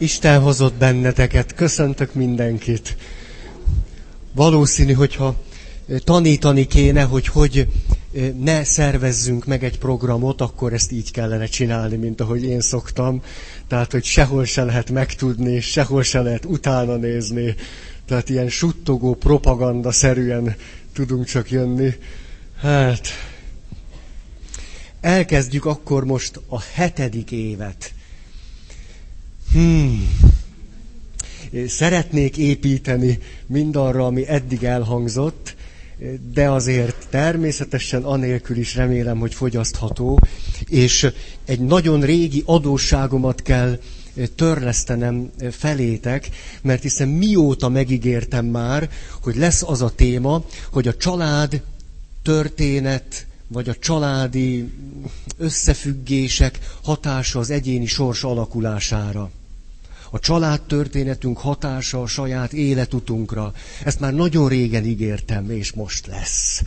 Isten hozott benneteket, köszöntök mindenkit. Valószínű, hogyha tanítani kéne, hogy hogy ne szervezzünk meg egy programot, akkor ezt így kellene csinálni, mint ahogy én szoktam. Tehát, hogy sehol se lehet megtudni, sehol se lehet utána nézni. Tehát ilyen suttogó propaganda szerűen tudunk csak jönni. Hát, elkezdjük akkor most a hetedik évet. Hmm. Szeretnék építeni mindarra, ami eddig elhangzott, de azért természetesen anélkül is remélem, hogy fogyasztható, és egy nagyon régi adósságomat kell törlesztenem felétek, mert hiszen mióta megígértem már, hogy lesz az a téma, hogy a család történet, vagy a családi összefüggések hatása az egyéni sors alakulására a családtörténetünk hatása a saját életutunkra. Ezt már nagyon régen ígértem, és most lesz.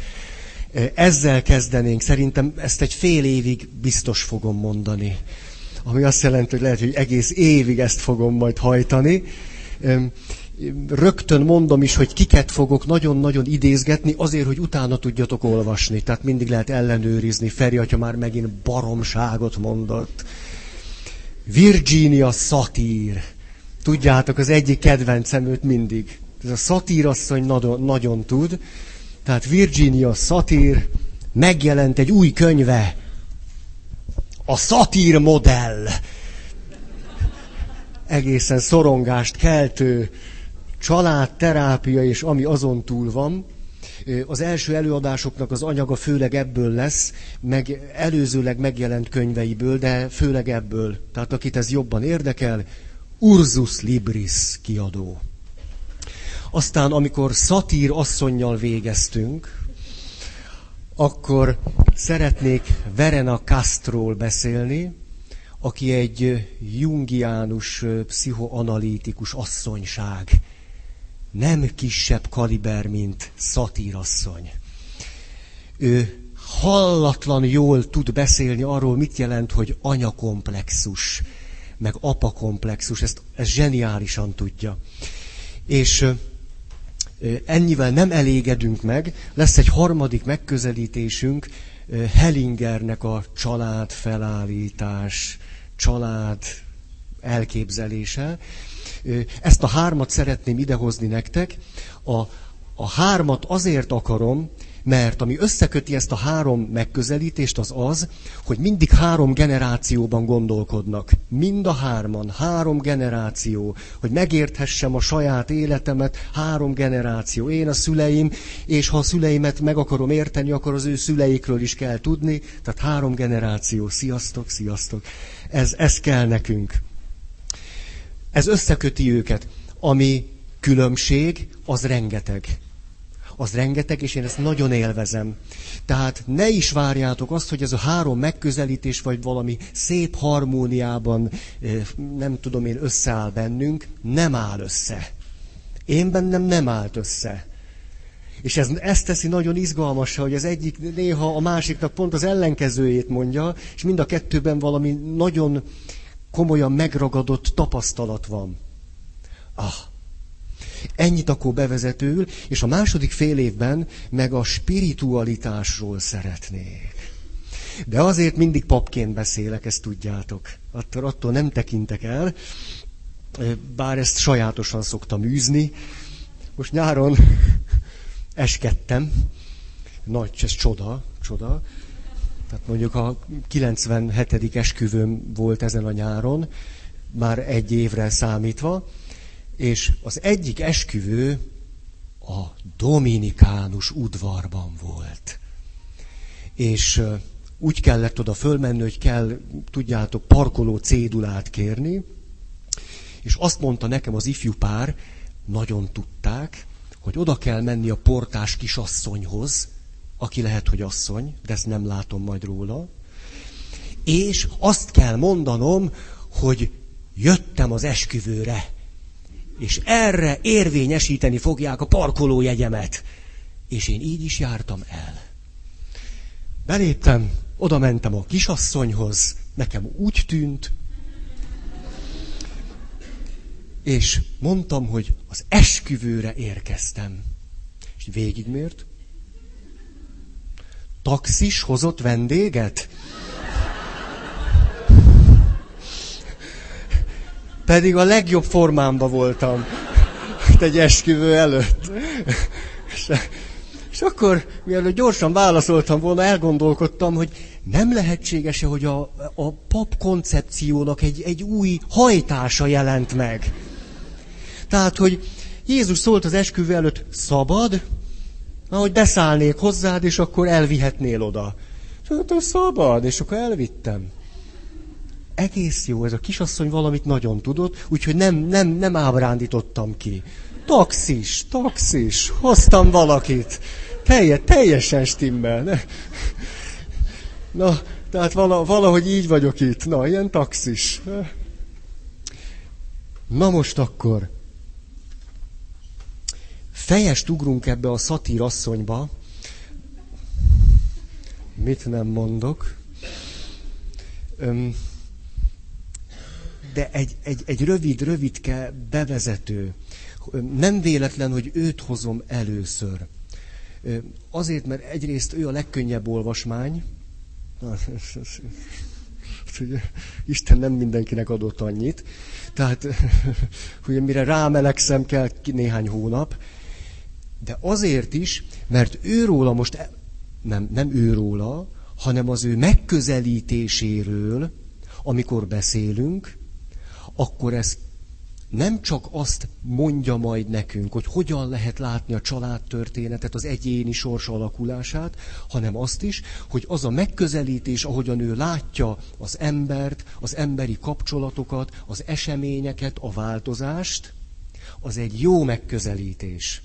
Ezzel kezdenénk, szerintem ezt egy fél évig biztos fogom mondani. Ami azt jelenti, hogy lehet, hogy egész évig ezt fogom majd hajtani. Rögtön mondom is, hogy kiket fogok nagyon-nagyon idézgetni, azért, hogy utána tudjatok olvasni. Tehát mindig lehet ellenőrizni. Feri, ha már megint baromságot mondott. Virginia Satir. Tudjátok, az egyik kedvencem őt mindig. Ez a szatírasszony nagyon, nagyon tud. Tehát Virginia Satir megjelent egy új könyve. A szatír modell. Egészen szorongást keltő családterápia és ami azon túl van. Az első előadásoknak az anyaga főleg ebből lesz, meg előzőleg megjelent könyveiből, de főleg ebből. Tehát akit ez jobban érdekel, Ursus Libris kiadó. Aztán, amikor szatír asszonynal végeztünk, akkor szeretnék Verena Castról beszélni, aki egy jungiánus, pszichoanalitikus asszonyság. Nem kisebb kaliber, mint szatírasszony. Ő hallatlan jól tud beszélni arról, mit jelent, hogy anyakomplexus meg apakomplexus, ezt, ezt zseniálisan tudja. És ennyivel nem elégedünk meg, lesz egy harmadik megközelítésünk, Hellingernek a család felállítás, család elképzelése. Ezt a hármat szeretném idehozni nektek. A, a hármat azért akarom, mert ami összeköti ezt a három megközelítést, az az, hogy mindig három generációban gondolkodnak. Mind a hárman, három generáció, hogy megérthessem a saját életemet, három generáció. Én a szüleim, és ha a szüleimet meg akarom érteni, akkor az ő szüleikről is kell tudni. Tehát három generáció. Sziasztok, sziasztok. Ez, ez kell nekünk. Ez összeköti őket. Ami különbség, az rengeteg az rengeteg, és én ezt nagyon élvezem. Tehát ne is várjátok azt, hogy ez a három megközelítés, vagy valami szép harmóniában, nem tudom én, összeáll bennünk, nem áll össze. Én bennem nem állt össze. És ez, ezt teszi nagyon izgalmasra, hogy az egyik néha a másiknak pont az ellenkezőjét mondja, és mind a kettőben valami nagyon komolyan megragadott tapasztalat van. Ah, Ennyit akkor bevezetőül, és a második fél évben meg a spiritualitásról szeretnék. De azért mindig papként beszélek, ezt tudjátok. Attól, attól nem tekintek el, bár ezt sajátosan szoktam űzni. Most nyáron eskedtem. Nagy, ez csoda, csoda. Tehát mondjuk a 97. esküvőm volt ezen a nyáron, már egy évre számítva, és az egyik esküvő a dominikánus udvarban volt. És úgy kellett oda fölmenni, hogy kell, tudjátok, parkoló cédulát kérni, és azt mondta nekem az ifjú pár, nagyon tudták, hogy oda kell menni a portás kisasszonyhoz, aki lehet, hogy asszony, de ezt nem látom majd róla, és azt kell mondanom, hogy jöttem az esküvőre és erre érvényesíteni fogják a parkolójegyemet. És én így is jártam el. Beléptem, oda mentem a kisasszonyhoz, nekem úgy tűnt, És mondtam, hogy az esküvőre érkeztem. És végigmért. Taxis hozott vendéget? Pedig a legjobb formámban voltam. Egy esküvő előtt. És, és akkor, mielőtt gyorsan válaszoltam volna, elgondolkodtam, hogy nem lehetséges-e, hogy a, a pap koncepciónak egy, egy új hajtása jelent meg. Tehát, hogy Jézus szólt az esküvő előtt, szabad, hogy beszállnék hozzád, és akkor elvihetnél oda. És hát szabad, és akkor elvittem. Egész jó, ez a kisasszony valamit nagyon tudott, úgyhogy nem, nem, nem ábrándítottam ki. Taxis, taxis, hoztam valakit. Telje, teljesen stimmel. Na, tehát valahogy így vagyok itt. Na, ilyen taxis. Na most akkor, fejest ugrunk ebbe a szatír asszonyba. Mit nem mondok? De egy, egy, egy rövid, rövidke bevezető. Nem véletlen, hogy őt hozom először. Azért, mert egyrészt ő a legkönnyebb olvasmány. Isten nem mindenkinek adott annyit. Tehát, hogy mire rámelegszem kell néhány hónap. De azért is, mert őróla most, e- nem, nem őróla, hanem az ő megközelítéséről, amikor beszélünk, akkor ez nem csak azt mondja majd nekünk, hogy hogyan lehet látni a családtörténetet, az egyéni sors alakulását, hanem azt is, hogy az a megközelítés, ahogyan ő látja az embert, az emberi kapcsolatokat, az eseményeket, a változást, az egy jó megközelítés.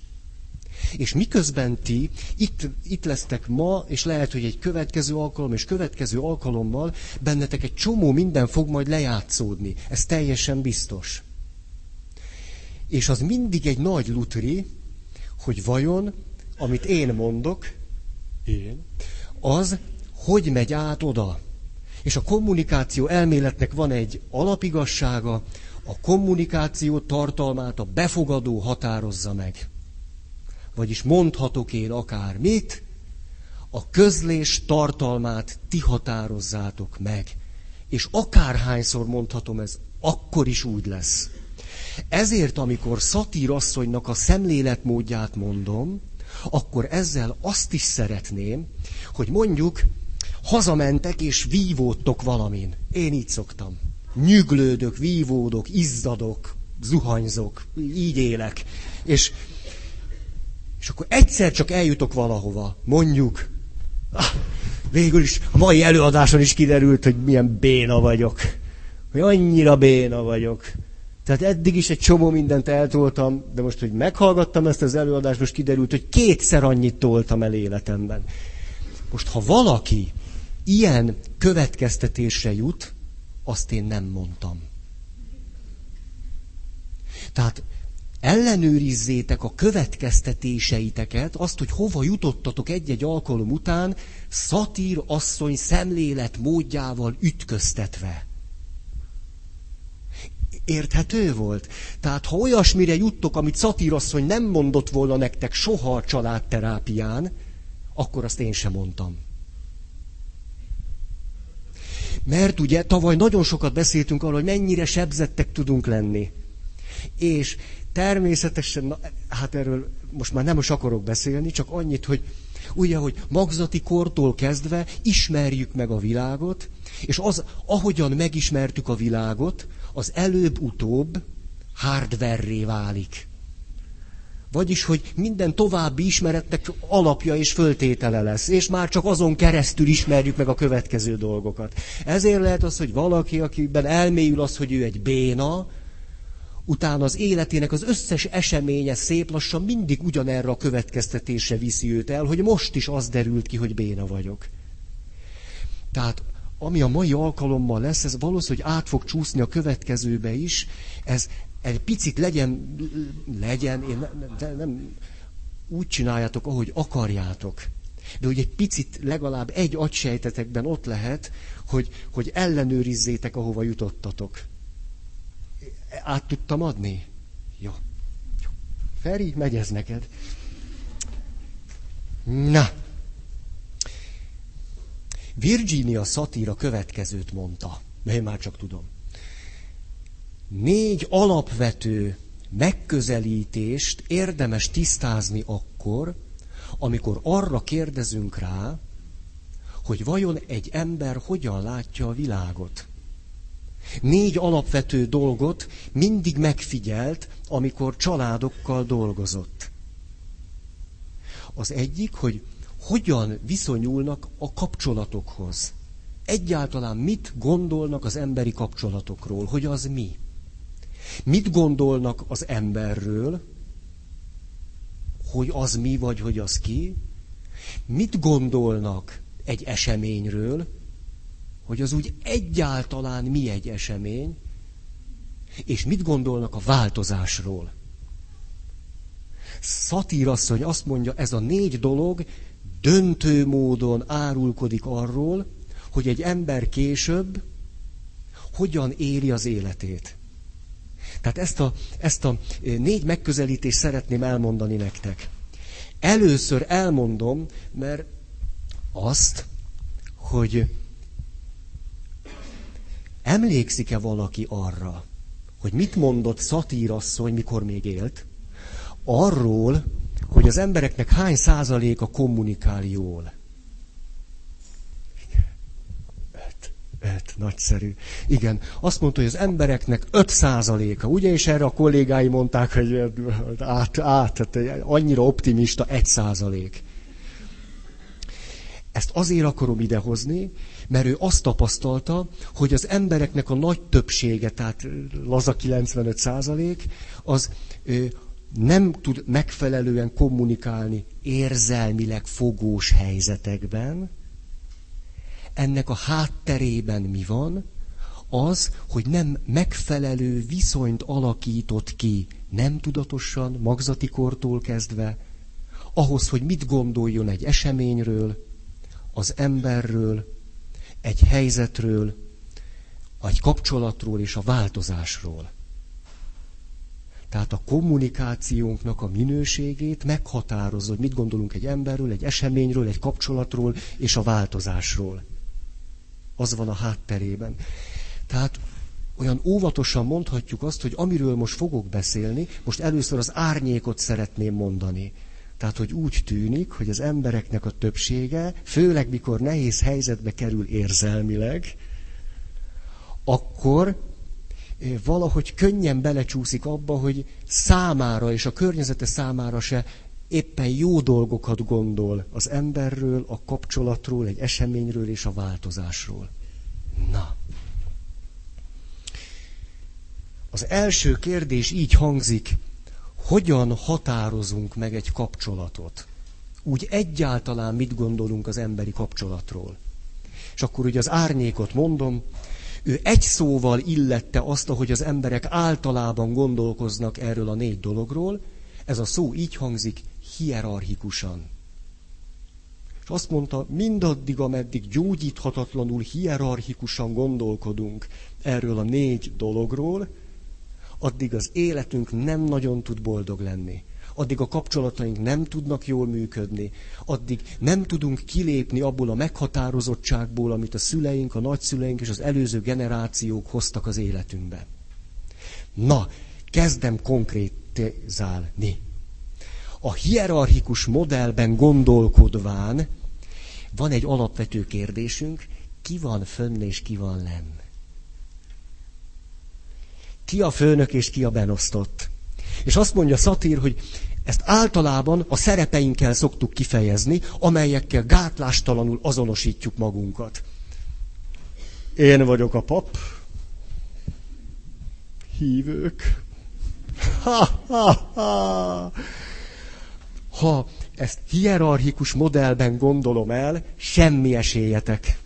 És miközben ti itt, itt lesztek ma, és lehet, hogy egy következő alkalom, és következő alkalommal bennetek egy csomó minden fog majd lejátszódni. Ez teljesen biztos. És az mindig egy nagy lutri, hogy vajon, amit én mondok, én, az hogy megy át oda. És a kommunikáció elméletnek van egy alapigassága, a kommunikáció tartalmát a befogadó határozza meg vagyis mondhatok én akár mit, a közlés tartalmát ti határozzátok meg. És akárhányszor mondhatom, ez akkor is úgy lesz. Ezért, amikor szatír asszonynak a szemléletmódját mondom, akkor ezzel azt is szeretném, hogy mondjuk hazamentek és vívódtok valamin. Én így szoktam. Nyüglődök, vívódok, izzadok, zuhanyzok, így élek. És és akkor egyszer csak eljutok valahova, mondjuk, ah, végül is a mai előadáson is kiderült, hogy milyen béna vagyok. Hogy annyira béna vagyok. Tehát eddig is egy csomó mindent eltoltam, de most, hogy meghallgattam ezt az előadást, most kiderült, hogy kétszer annyit toltam el életemben. Most, ha valaki ilyen következtetésre jut, azt én nem mondtam. Tehát ellenőrizzétek a következtetéseiteket, azt, hogy hova jutottatok egy-egy alkalom után, szatír asszony szemlélet módjával ütköztetve. Érthető volt? Tehát, ha olyasmire juttok, amit szatírasszony nem mondott volna nektek soha a családterápián, akkor azt én sem mondtam. Mert ugye tavaly nagyon sokat beszéltünk arról, hogy mennyire sebzettek tudunk lenni. És természetesen, na, hát erről most már nem is akarok beszélni, csak annyit, hogy ugye, hogy magzati kortól kezdve ismerjük meg a világot, és az, ahogyan megismertük a világot, az előbb-utóbb hardverré válik. Vagyis, hogy minden további ismeretnek alapja és föltétele lesz, és már csak azon keresztül ismerjük meg a következő dolgokat. Ezért lehet az, hogy valaki, akiben elmélyül az, hogy ő egy béna, utána az életének az összes eseménye szép lassan mindig ugyanerre a következtetésre viszi őt el, hogy most is az derült ki, hogy béna vagyok. Tehát ami a mai alkalommal lesz, ez valószínűleg át fog csúszni a következőbe is, ez egy picit legyen, legyen, én nem, nem, nem úgy csináljátok, ahogy akarjátok. De hogy egy picit legalább egy agysejtetekben ott lehet, hogy, hogy ellenőrizzétek, ahova jutottatok Át tudtam adni? Jó. Feri, megy ez neked. Na. Virginia Satir a következőt mondta. Én már csak tudom. Négy alapvető megközelítést érdemes tisztázni akkor, amikor arra kérdezünk rá, hogy vajon egy ember hogyan látja a világot. Négy alapvető dolgot mindig megfigyelt, amikor családokkal dolgozott. Az egyik, hogy hogyan viszonyulnak a kapcsolatokhoz. Egyáltalán mit gondolnak az emberi kapcsolatokról, hogy az mi. Mit gondolnak az emberről, hogy az mi vagy, hogy az ki? Mit gondolnak egy eseményről, hogy az úgy egyáltalán mi egy esemény, és mit gondolnak a változásról. Szatírasszony azt mondja, ez a négy dolog döntő módon árulkodik arról, hogy egy ember később hogyan éli az életét. Tehát ezt a, ezt a négy megközelítést szeretném elmondani nektek. Először elmondom, mert azt, hogy emlékszik-e valaki arra, hogy mit mondott szatírasszony, mikor még élt, arról, hogy az embereknek hány százaléka kommunikál jól. Öt, öt, nagyszerű. Igen, azt mondta, hogy az embereknek öt százaléka, ugye, és erre a kollégái mondták, hogy át, át, annyira optimista egy százalék. Ezt azért akarom idehozni, mert ő azt tapasztalta, hogy az embereknek a nagy többsége, tehát laza 95 százalék, az nem tud megfelelően kommunikálni érzelmileg fogós helyzetekben. Ennek a hátterében mi van? Az, hogy nem megfelelő viszonyt alakított ki, nem tudatosan, magzati kortól kezdve, ahhoz, hogy mit gondoljon egy eseményről, az emberről, egy helyzetről, egy kapcsolatról és a változásról. Tehát a kommunikációnknak a minőségét meghatározza, hogy mit gondolunk egy emberről, egy eseményről, egy kapcsolatról és a változásról. Az van a hátterében. Tehát olyan óvatosan mondhatjuk azt, hogy amiről most fogok beszélni, most először az árnyékot szeretném mondani. Tehát, hogy úgy tűnik, hogy az embereknek a többsége, főleg mikor nehéz helyzetbe kerül érzelmileg, akkor eh, valahogy könnyen belecsúszik abba, hogy számára és a környezete számára se éppen jó dolgokat gondol az emberről, a kapcsolatról, egy eseményről és a változásról. Na. Az első kérdés így hangzik, hogyan határozunk meg egy kapcsolatot. Úgy egyáltalán mit gondolunk az emberi kapcsolatról. És akkor ugye az árnyékot mondom, ő egy szóval illette azt, hogy az emberek általában gondolkoznak erről a négy dologról. Ez a szó így hangzik, hierarchikusan. És azt mondta, mindaddig, ameddig gyógyíthatatlanul hierarchikusan gondolkodunk erről a négy dologról, addig az életünk nem nagyon tud boldog lenni. Addig a kapcsolataink nem tudnak jól működni, addig nem tudunk kilépni abból a meghatározottságból, amit a szüleink, a nagyszüleink és az előző generációk hoztak az életünkbe. Na, kezdem konkrétizálni. A hierarchikus modellben gondolkodván van egy alapvető kérdésünk, ki van fönn és ki van lenn ki a főnök és ki a benosztott. És azt mondja Szatír, hogy ezt általában a szerepeinkkel szoktuk kifejezni, amelyekkel gátlástalanul azonosítjuk magunkat. Én vagyok a pap, hívők. Ha, ha, ha. ha ezt hierarchikus modellben gondolom el, semmi esélyetek.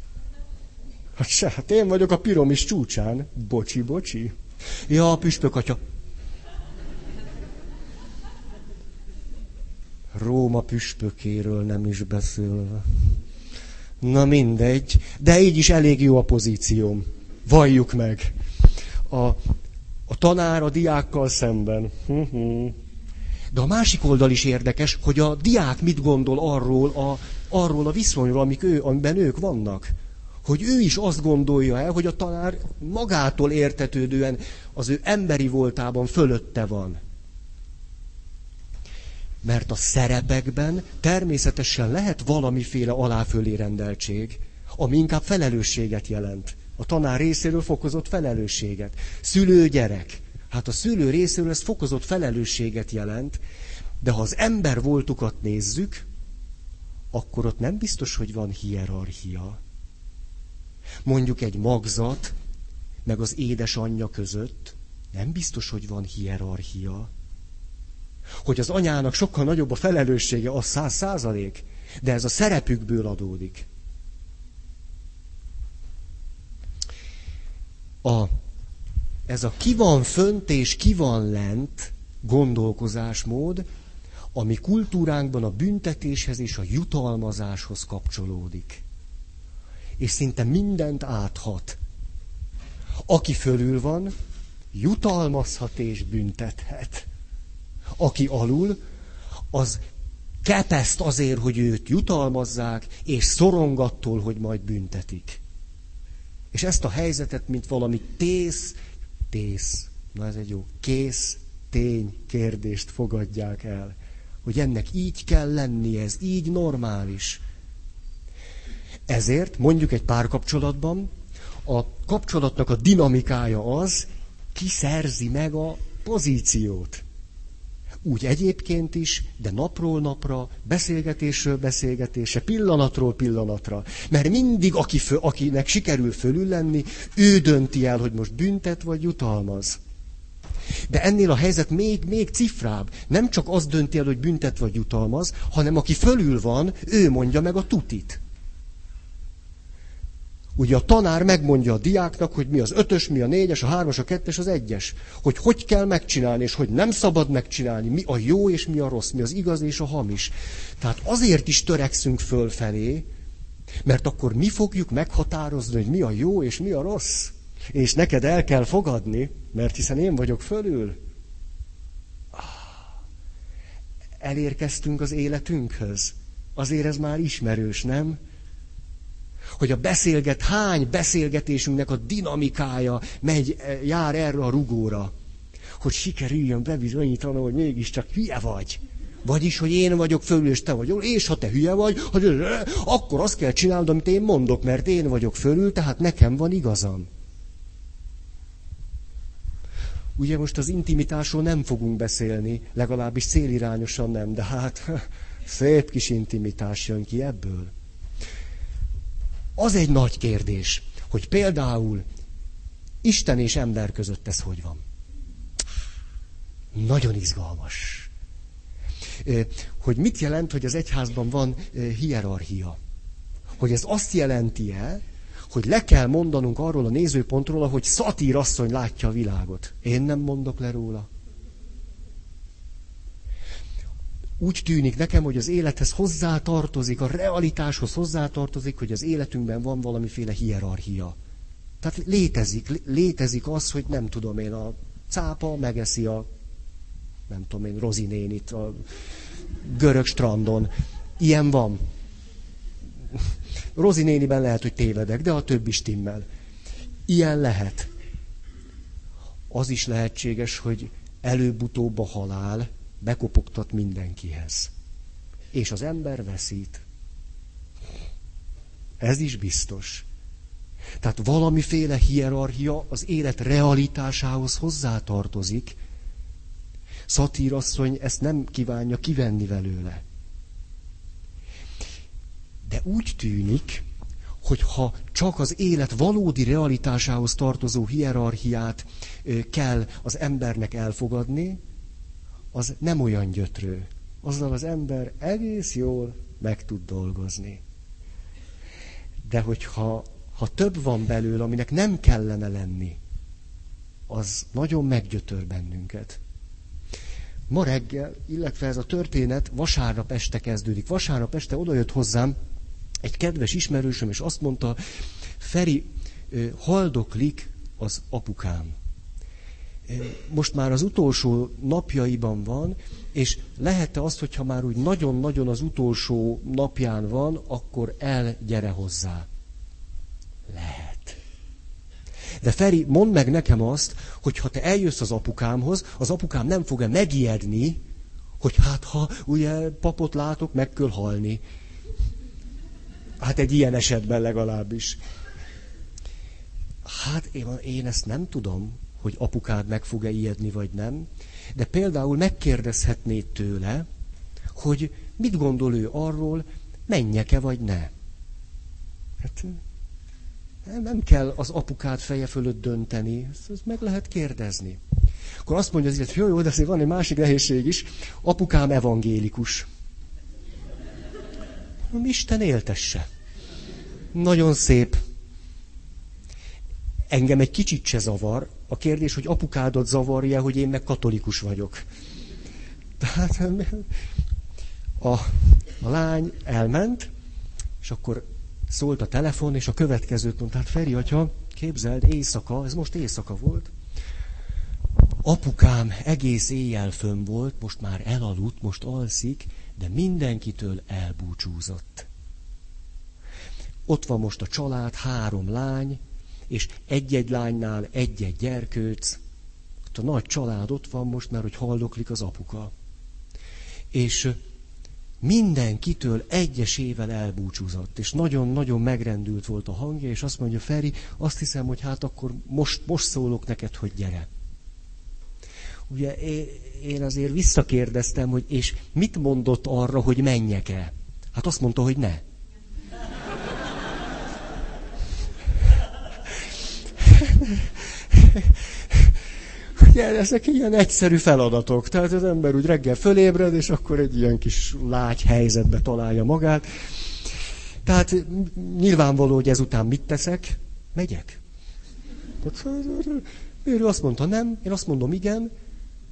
Hát se, hát én vagyok a piromis csúcsán. Bocsi, bocsi. Ja, a püspök atya. Róma püspökéről nem is beszélve. Na mindegy, de így is elég jó a pozícióm. Valljuk meg. A, A tanár a diákkal szemben. De a másik oldal is érdekes, hogy a diák mit gondol arról a, arról a viszonyról, amik ő, amiben ők vannak. Hogy ő is azt gondolja el, hogy a tanár magától értetődően az ő emberi voltában fölötte van. Mert a szerepekben természetesen lehet valamiféle aláfölé rendeltség, ami inkább felelősséget jelent. A tanár részéről fokozott felelősséget. Szülő-gyerek. Hát a szülő részéről ez fokozott felelősséget jelent, de ha az ember voltukat nézzük, akkor ott nem biztos, hogy van hierarchia. Mondjuk egy magzat, meg az édesanyja között nem biztos, hogy van hierarchia. Hogy az anyának sokkal nagyobb a felelőssége, az száz százalék, de ez a szerepükből adódik. A, ez a ki van fönt és ki van lent gondolkozásmód, ami kultúránkban a büntetéshez és a jutalmazáshoz kapcsolódik. És szinte mindent áthat. Aki fölül van, jutalmazhat és büntethet. Aki alul, az kepeszt azért, hogy őt jutalmazzák, és szorongattól, hogy majd büntetik. És ezt a helyzetet, mint valami tész, tész, na ez egy jó, kész, tény kérdést fogadják el. Hogy ennek így kell lennie, ez így normális. Ezért mondjuk egy párkapcsolatban a kapcsolatnak a dinamikája az, ki szerzi meg a pozíciót. Úgy egyébként is, de napról napra, beszélgetésről beszélgetése, pillanatról pillanatra. Mert mindig, aki fő, akinek sikerül fölül lenni, ő dönti el, hogy most büntet vagy jutalmaz. De ennél a helyzet még, még cifrább. Nem csak az dönti el, hogy büntet vagy jutalmaz, hanem aki fölül van, ő mondja meg a tutit. Ugye a tanár megmondja a diáknak, hogy mi az ötös, mi a négyes, a hármas, a kettes, az egyes. Hogy hogy kell megcsinálni, és hogy nem szabad megcsinálni, mi a jó és mi a rossz, mi az igaz és a hamis. Tehát azért is törekszünk fölfelé, mert akkor mi fogjuk meghatározni, hogy mi a jó és mi a rossz. És neked el kell fogadni, mert hiszen én vagyok fölül. Elérkeztünk az életünkhöz. Azért ez már ismerős, nem? Hogy a beszélget, hány beszélgetésünknek a dinamikája megy, eh, jár erre a rugóra. Hogy sikerüljön bebizonyítani, hogy mégiscsak hülye vagy. Vagyis, hogy én vagyok fölül, és te vagy és ha te hülye vagy, hogy, akkor azt kell csinálnod, amit én mondok, mert én vagyok fölül, tehát nekem van igazam. Ugye most az intimitásról nem fogunk beszélni, legalábbis célirányosan nem, de hát szép kis intimitás jön ki ebből. Az egy nagy kérdés, hogy például Isten és ember között ez hogy van. Nagyon izgalmas. Hogy mit jelent, hogy az egyházban van hierarchia? Hogy ez azt jelenti-e, hogy le kell mondanunk arról a nézőpontról, ahogy szatír asszony látja a világot. Én nem mondok le róla. Úgy tűnik nekem, hogy az élethez hozzátartozik, a realitáshoz hozzátartozik, hogy az életünkben van valamiféle hierarchia. Tehát létezik, létezik az, hogy nem tudom én, a cápa megeszi a, nem tudom én, rozinénit a görög strandon. Ilyen van. Rozinéniben lehet, hogy tévedek, de a többi stimmel. Ilyen lehet. Az is lehetséges, hogy előbb-utóbb a halál, bekopogtat mindenkihez. És az ember veszít. Ez is biztos. Tehát valamiféle hierarchia az élet realitásához hozzátartozik. Szatírasszony ezt nem kívánja kivenni velőle. De úgy tűnik, hogy ha csak az élet valódi realitásához tartozó hierarchiát kell az embernek elfogadni, az nem olyan gyötrő. Azzal az ember egész jól meg tud dolgozni. De hogyha ha több van belőle, aminek nem kellene lenni, az nagyon meggyötör bennünket. Ma reggel, illetve ez a történet vasárnap este kezdődik. Vasárnap este odajött hozzám egy kedves ismerősöm, és azt mondta, Feri, haldoklik az apukám. Most már az utolsó napjaiban van, és lehet-e azt, hogyha már úgy nagyon-nagyon az utolsó napján van, akkor elgyere hozzá? Lehet. De Feri, mondd meg nekem azt, hogy ha te eljössz az apukámhoz, az apukám nem fog-e megijedni, hogy hát ha ugye papot látok, meg kell halni. Hát egy ilyen esetben legalábbis. Hát én, én ezt nem tudom, hogy apukád meg fog-e ijedni, vagy nem. De például megkérdezhetnéd tőle, hogy mit gondol ő arról, menjek-e vagy ne. Hát nem kell az apukád feje fölött dönteni, ezt, meg lehet kérdezni. Akkor azt mondja az illető, jó, jó, de azért van egy másik nehézség is, apukám evangélikus. Isten éltesse. Nagyon szép. Engem egy kicsit se zavar. A kérdés, hogy apukádat zavarja, hogy én meg katolikus vagyok. Tehát a, a lány elment, és akkor szólt a telefon, és a következőt mondta, hát Feri atya, képzeld, éjszaka, ez most éjszaka volt, apukám egész éjjel fönn volt, most már elaludt, most alszik, de mindenkitől elbúcsúzott. Ott van most a család, három lány, és egy-egy lánynál egy-egy gyerkőc. Ott a nagy család ott van most, mert hogy halloklik az apuka. És mindenkitől egyesével elbúcsúzott, és nagyon-nagyon megrendült volt a hangja, és azt mondja, Feri, azt hiszem, hogy hát akkor most, most szólok neked, hogy gyere. Ugye én azért visszakérdeztem, hogy és mit mondott arra, hogy menjek-e? Hát azt mondta, hogy ne. Ugye, ezek ilyen egyszerű feladatok. Tehát az ember úgy reggel fölébred, és akkor egy ilyen kis lágy helyzetbe találja magát. Tehát nyilvánvaló, hogy ezután mit teszek? Megyek. Ő azt mondta nem, én azt mondom igen,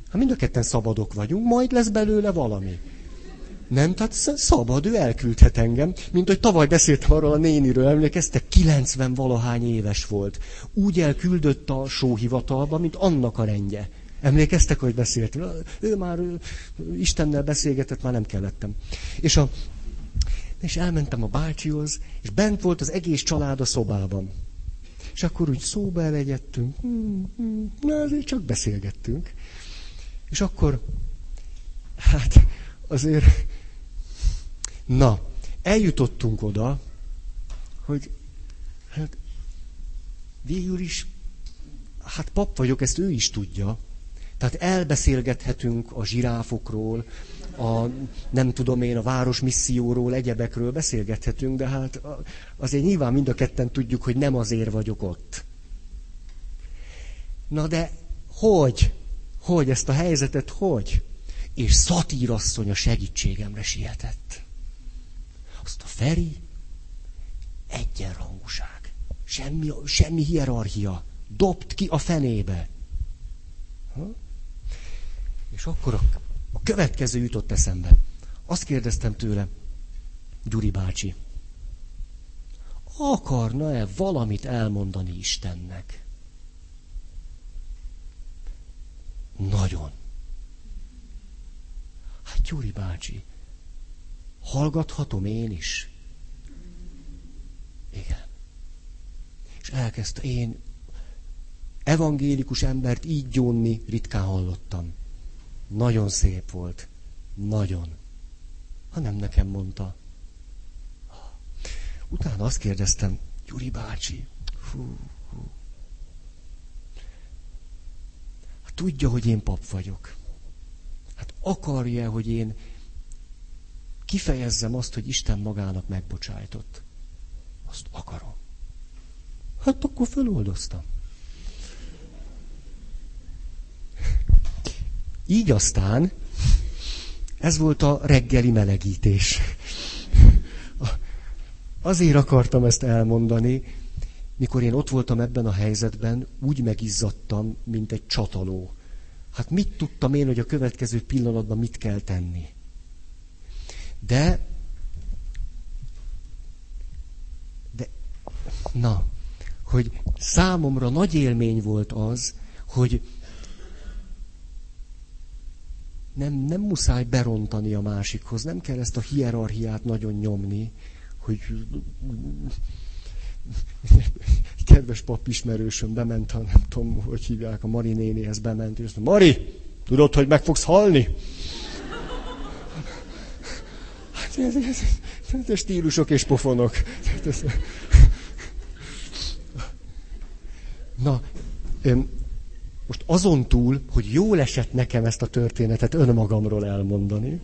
hát mind a ketten szabadok vagyunk, majd lesz belőle valami. Nem, tehát szabad, ő elküldhet engem. Mint hogy tavaly beszéltem arról a néniről, emlékeztek, 90 valahány éves volt. Úgy elküldött a sóhivatalba, mint annak a rendje. Emlékeztek, hogy beszélt? Ő már ő, Istennel beszélgetett, már nem kellettem. És, a, és elmentem a bácsihoz, és bent volt az egész család a szobában. És akkor úgy szóba elegyettünk, hmm, na azért csak beszélgettünk. És akkor, hát azért Na, eljutottunk oda, hogy hát végül is, hát pap vagyok, ezt ő is tudja. Tehát elbeszélgethetünk a zsiráfokról, a, nem tudom én, a város misszióról, egyebekről beszélgethetünk, de hát azért nyilván mind a ketten tudjuk, hogy nem azért vagyok ott. Na de hogy? Hogy ezt a helyzetet hogy? És szatírasszony a segítségemre sietett. Feri egyenrangúság. Semmi, semmi hierarchia. Dobt ki a fenébe. Ha? És akkor a, a következő jutott eszembe. Azt kérdeztem tőle, Gyuri bácsi, akarna-e valamit elmondani Istennek? Nagyon. Hát Gyuri bácsi, Hallgathatom én is? Igen. És elkezdte, én evangélikus embert így gyónni ritkán hallottam. Nagyon szép volt. Nagyon. Ha nem nekem mondta. Utána azt kérdeztem, Gyuri bácsi, hú, hú. Hát tudja, hogy én pap vagyok. Hát akarja, hogy én kifejezzem azt, hogy Isten magának megbocsájtott. Azt akarom. Hát akkor feloldoztam. Így aztán ez volt a reggeli melegítés. Azért akartam ezt elmondani, mikor én ott voltam ebben a helyzetben, úgy megizzadtam, mint egy csataló. Hát mit tudtam én, hogy a következő pillanatban mit kell tenni? De, na, hogy számomra nagy élmény volt az, hogy nem, nem muszáj berontani a másikhoz, nem kell ezt a hierarchiát nagyon nyomni, hogy kedves papismerősöm bement, ha nem tudom, hogy hívják, a Mari nénihez bement, és azt mondta, Mari, tudod, hogy meg fogsz halni? Hát ez, ez, ez, ez stílusok és pofonok. Na, most azon túl, hogy jól esett nekem ezt a történetet önmagamról elmondani,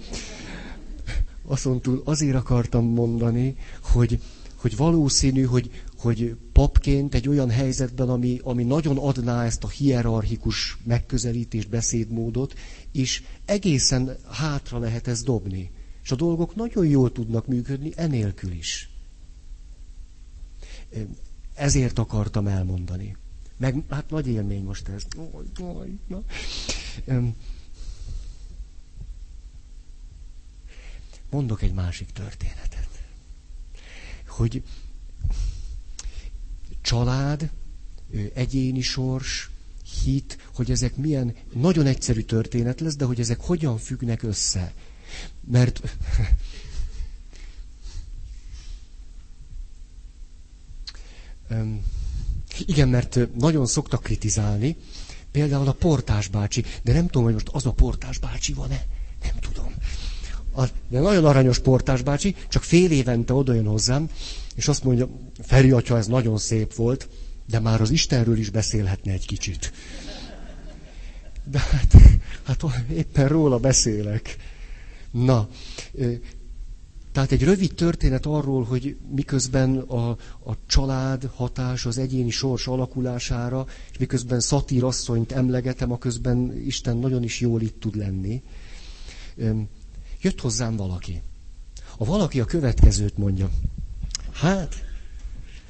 azon túl azért akartam mondani, hogy, hogy valószínű, hogy, hogy papként egy olyan helyzetben, ami, ami nagyon adná ezt a hierarchikus megközelítést, beszédmódot, és egészen hátra lehet ezt dobni. És a dolgok nagyon jól tudnak működni enélkül is. Ezért akartam elmondani. Meg hát nagy élmény most ez. Mondok egy másik történetet. Hogy család, egyéni sors, hit, hogy ezek milyen, nagyon egyszerű történet lesz, de hogy ezek hogyan függnek össze. Mert igen, mert nagyon szoktak kritizálni, például a portás bácsi, de nem tudom, hogy most az a portás bácsi van-e, nem tudom. A, de nagyon aranyos portás bácsi, csak fél évente odajön hozzám, és azt mondja, Feri atya, ez nagyon szép volt, de már az Istenről is beszélhetne egy kicsit. De hát, hát éppen róla beszélek. Na, tehát egy rövid történet arról, hogy miközben a, a család hatás az egyéni sors alakulására, és miközben szatír asszonyt emlegetem, a közben Isten nagyon is jól itt tud lenni. Jött hozzám valaki. A valaki a következőt mondja. Hát,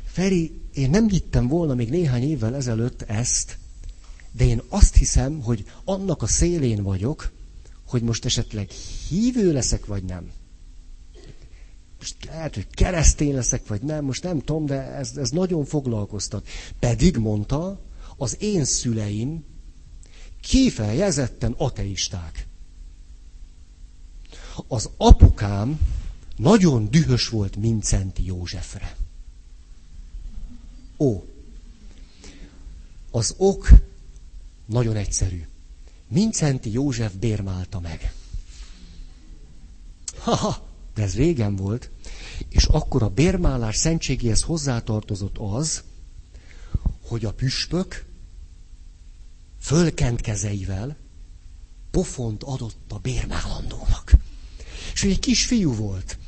Feri, én nem hittem volna még néhány évvel ezelőtt ezt, de én azt hiszem, hogy annak a szélén vagyok, hogy most esetleg hívő leszek, vagy nem. Most lehet, hogy keresztény leszek, vagy nem, most nem tudom, de ez, ez nagyon foglalkoztat. Pedig mondta, az én szüleim kifejezetten ateisták. Az apukám nagyon dühös volt Mincenti Józsefre. Ó, az ok nagyon egyszerű. Mincenti József bérmálta meg. Ha-ha, de ez régen volt, és akkor a bérmálás szentségéhez hozzátartozott az, hogy a püspök fölkent kezeivel pofont adott a bérmálandónak. És egy kis fiú volt.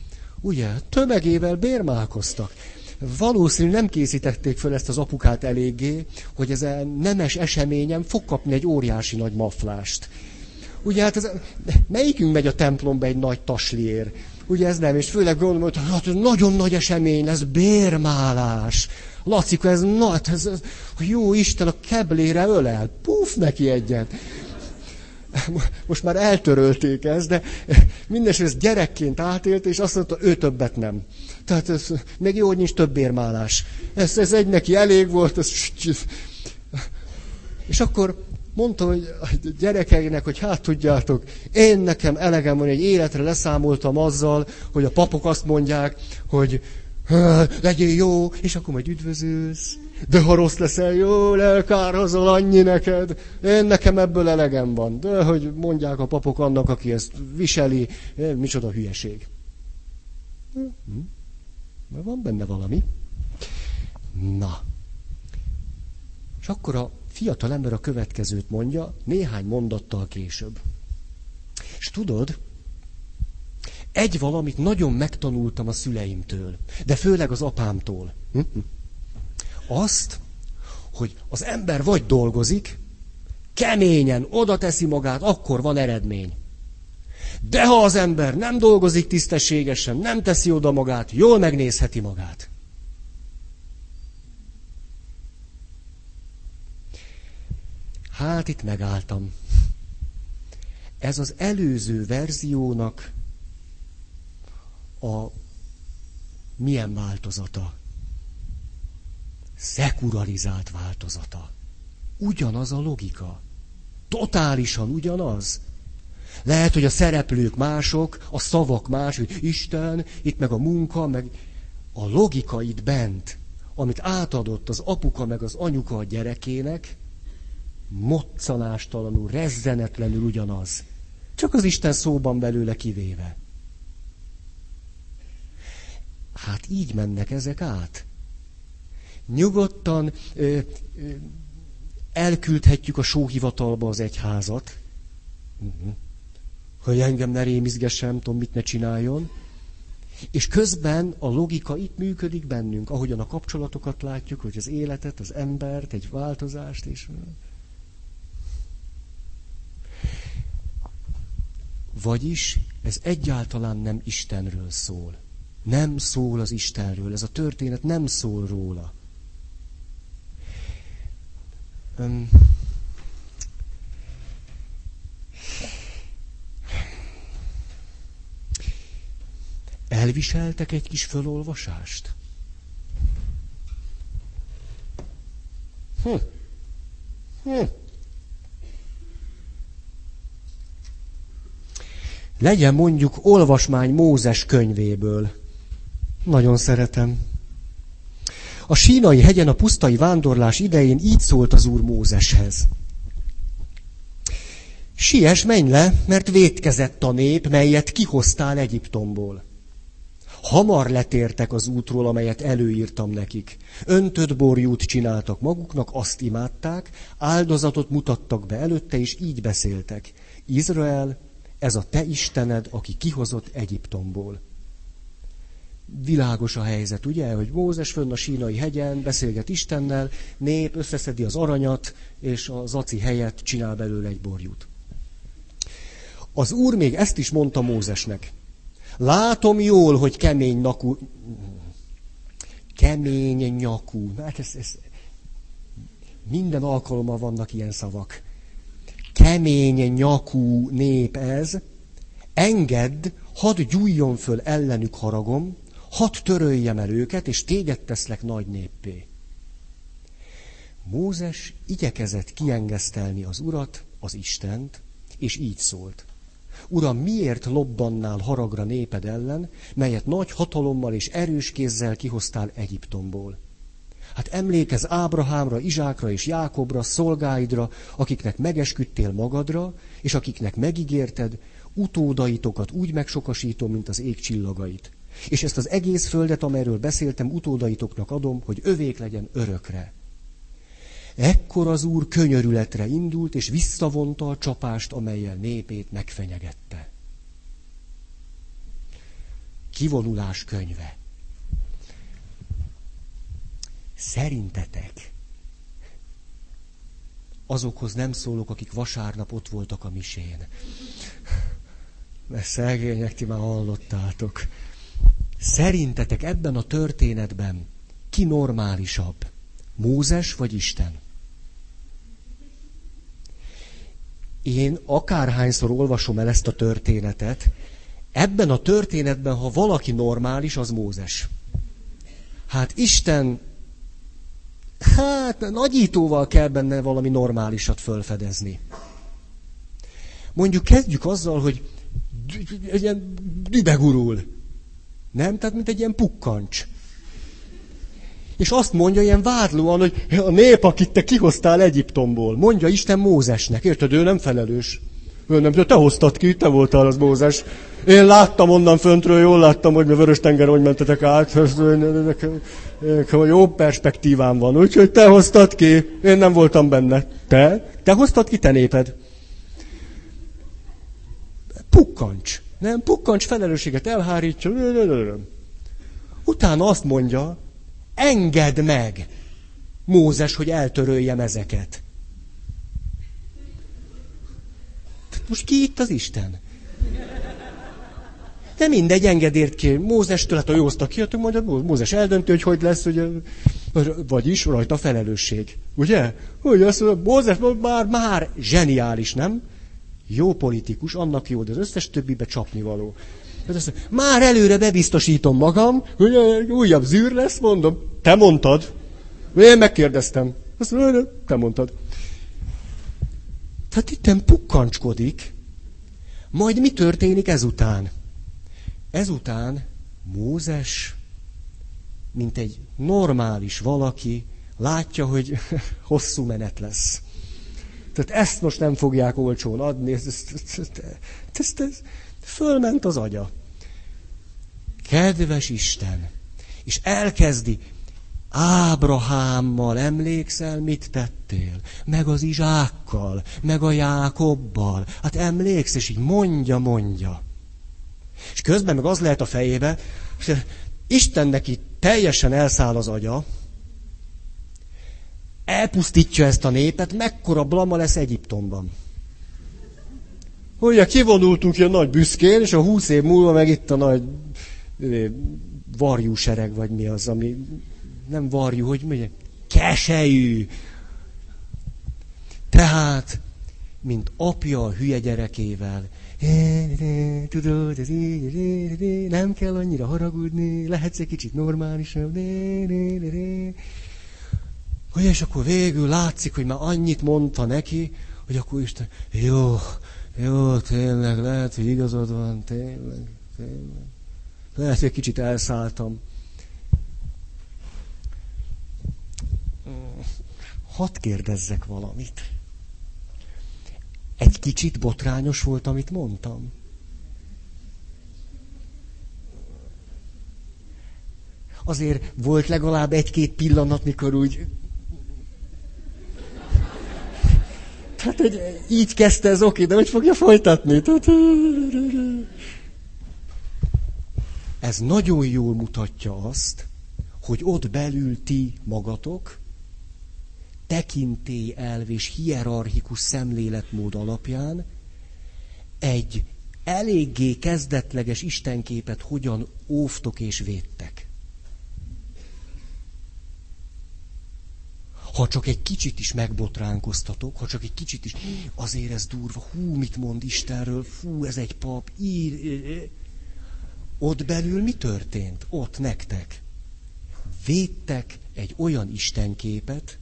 Ugye, tömegével bérmálkoztak. Valószínű nem készítették föl ezt az apukát eléggé, hogy ez a nemes eseményen fog kapni egy óriási nagy maflást. Ugye hát ez, melyikünk megy a templomba egy nagy tasliér? Ugye ez nem, és főleg gondolom, hogy hát ez nagyon nagy esemény lesz, bérmálás. Lacika, ez nagy, ez, ez, jó Isten, a keblére ölel, puf neki egyet. Most már eltörölték ezt, de mindesetre ez gyerekként átélt, és azt mondta, ő többet nem. Tehát ez, még jó, hogy nincs több bérmálás. Ez, ez egy neki elég volt. Ez, és akkor mondta, hogy a gyerekeinek, hogy hát tudjátok, én nekem elegem van, egy életre leszámoltam azzal, hogy a papok azt mondják, hogy legyél jó, és akkor majd üdvözülsz. De ha rossz leszel, jó, elkárhozol annyi neked. Én nekem ebből elegem van. De hogy mondják a papok annak, aki ezt viseli, micsoda hülyeség. Hm? Van benne valami. Na. És akkor a fiatal ember a következőt mondja, néhány mondattal később. És tudod, egy valamit nagyon megtanultam a szüleimtől, de főleg az apámtól. Azt, hogy az ember vagy dolgozik, keményen oda teszi magát, akkor van eredmény. De ha az ember nem dolgozik tisztességesen, nem teszi oda magát, jól megnézheti magát. Hát itt megálltam. Ez az előző verziónak a milyen változata? Szekuralizált változata. Ugyanaz a logika. Totálisan ugyanaz. Lehet, hogy a szereplők mások, a szavak más, hogy Isten, itt meg a munka, meg a logika itt bent, amit átadott az apuka meg az anyuka a gyerekének, moccanástalanul, rezzenetlenül ugyanaz. Csak az Isten szóban belőle kivéve. Hát így mennek ezek át. Nyugodtan ö, ö, elküldhetjük a sóhivatalba az egyházat, uh-huh. hogy engem ne rémizgessem, tudom, mit ne csináljon. És közben a logika itt működik bennünk, ahogyan a kapcsolatokat látjuk, hogy az életet, az embert, egy változást, és... Vagyis ez egyáltalán nem Istenről szól. Nem szól az Istenről. Ez a történet nem szól róla. Um, elviseltek egy kis fölolvasást? Hm. Hm. Legyen mondjuk olvasmány Mózes könyvéből. Nagyon szeretem. A sínai hegyen a pusztai vándorlás idején így szólt az úr Mózeshez. Sies, menj le, mert vétkezett a nép, melyet kihoztál Egyiptomból. Hamar letértek az útról, amelyet előírtam nekik. Öntött borjút csináltak maguknak, azt imádták, áldozatot mutattak be előtte, és így beszéltek. Izrael, ez a te Istened, aki kihozott Egyiptomból. Világos a helyzet, ugye, hogy Mózes fönn a sínai hegyen beszélget Istennel, nép összeszedi az aranyat, és a zaci helyet csinál belőle egy borjút. Az úr még ezt is mondta Mózesnek. Látom jól, hogy kemény nakú... Kemény nyakú. Hát ez, ez... Minden alkalommal vannak ilyen szavak. Kemény nyakú nép ez. Engedd, hadd gyújjon föl ellenük haragom, hadd töröljem el őket, és téged teszlek nagy néppé. Mózes igyekezett kiengesztelni az urat, az Istent, és így szólt. Uram, miért lobbannál haragra néped ellen, melyet nagy hatalommal és erős kézzel kihoztál Egyiptomból? Hát emlékez Ábrahámra, Izsákra és Jákobra, szolgáidra, akiknek megesküdtél magadra, és akiknek megígérted, utódaitokat úgy megsokasítom, mint az ég csillagait. És ezt az egész földet, amelyről beszéltem, utódaitoknak adom, hogy övék legyen örökre. Ekkor az úr könyörületre indult, és visszavonta a csapást, amelyel népét megfenyegette. Kivonulás könyve. Szerintetek azokhoz nem szólok, akik vasárnap ott voltak a misén. Mert szegények, ti már hallottátok. Szerintetek ebben a történetben ki normálisabb? Mózes vagy Isten? én akárhányszor olvasom el ezt a történetet, ebben a történetben, ha valaki normális, az Mózes. Hát Isten, hát nagyítóval kell benne valami normálisat fölfedezni. Mondjuk kezdjük azzal, hogy egy ilyen dübegurul. Nem? Tehát, mint egy ilyen pukkancs. És azt mondja ilyen vádlóan, hogy a nép, akit te kihoztál Egyiptomból, mondja Isten Mózesnek. Érted, ő nem felelős. Nem, te hoztad ki, te voltál az Mózes. Én láttam onnan föntről, jól láttam, hogy a vörös tenger, hogy mentetek át. Nekem, jó perspektívám van, úgyhogy te hoztad ki, én nem voltam benne. Te? Te hoztad ki, te néped. Pukkancs. Nem, pukkancs felelősséget elhárítsa. Utána azt mondja, Engedd meg, Mózes, hogy eltöröljem ezeket. Most ki itt az Isten? De mindegy, engedért ki. Mózestől, hát a józta ki, hát majd Mózes eldönti, hogy hogy lesz, ugye, vagyis rajta felelősség. Ugye? Hogy azt mondja, Mózes már, már zseniális, nem? Jó politikus, annak jó, de az összes többibe csapni való. Hát mondja, már előre bebiztosítom magam, hogy újabb zűr lesz, mondom. Te mondtad. Én megkérdeztem. Azt mondja, te mondtad. Tehát itt pukkancskodik. Majd mi történik ezután? Ezután Mózes, mint egy normális valaki, látja, hogy hosszú menet lesz. Tehát ezt most nem fogják olcsón adni. Ez, ez, ez, ez, fölment az agya. Kedves Isten! És elkezdi, Ábrahámmal emlékszel, mit tettél? Meg az Izsákkal, meg a Jákobbal. Hát emléksz, és így mondja, mondja. És közben meg az lehet a fejébe, hogy Isten neki teljesen elszáll az agya, elpusztítja ezt a népet, mekkora blama lesz Egyiptomban. Ugye kivonultunk ilyen nagy büszkén, és a húsz év múlva meg itt a nagy varjú sereg, vagy mi az, ami nem varjú, hogy mondja, keselyű. Tehát, mint apja a hülye gyerekével, nem kell annyira haragudni, lehetsz egy kicsit normálisabb. Hogy és akkor végül látszik, hogy már annyit mondta neki, hogy akkor Isten, jó, jó, tényleg, lehet, hogy igazad van, tényleg, tényleg. Lehet, hogy egy kicsit elszálltam. Hadd kérdezzek valamit. Egy kicsit botrányos volt, amit mondtam. Azért volt legalább egy-két pillanat, mikor úgy... Tehát, hogy így kezdte ez oké, de hogy fogja folytatni? Ez nagyon jól mutatja azt, hogy ott belül ti magatok tekintélyelv és hierarchikus szemléletmód alapján egy eléggé kezdetleges istenképet hogyan óvtok és védtek. Ha csak egy kicsit is megbotránkoztatok, ha csak egy kicsit is, azért ez durva, hú, mit mond Istenről, fú, ez egy pap, ír, ott belül mi történt? Ott nektek. Védtek egy olyan istenképet,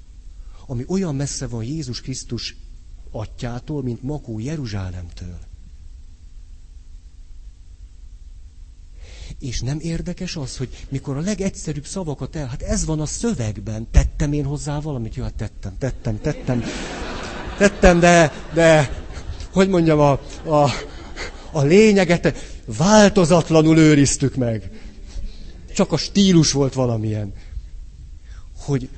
ami olyan messze van Jézus Krisztus atyától, mint Makó Jeruzsálemtől. És nem érdekes az, hogy mikor a legegyszerűbb szavakat el, hát ez van a szövegben, tettem én hozzá valamit? Jó, hát tettem, tettem, tettem, tettem, de, de, hogy mondjam, a, a, a lényeget változatlanul őriztük meg. Csak a stílus volt valamilyen. Hogy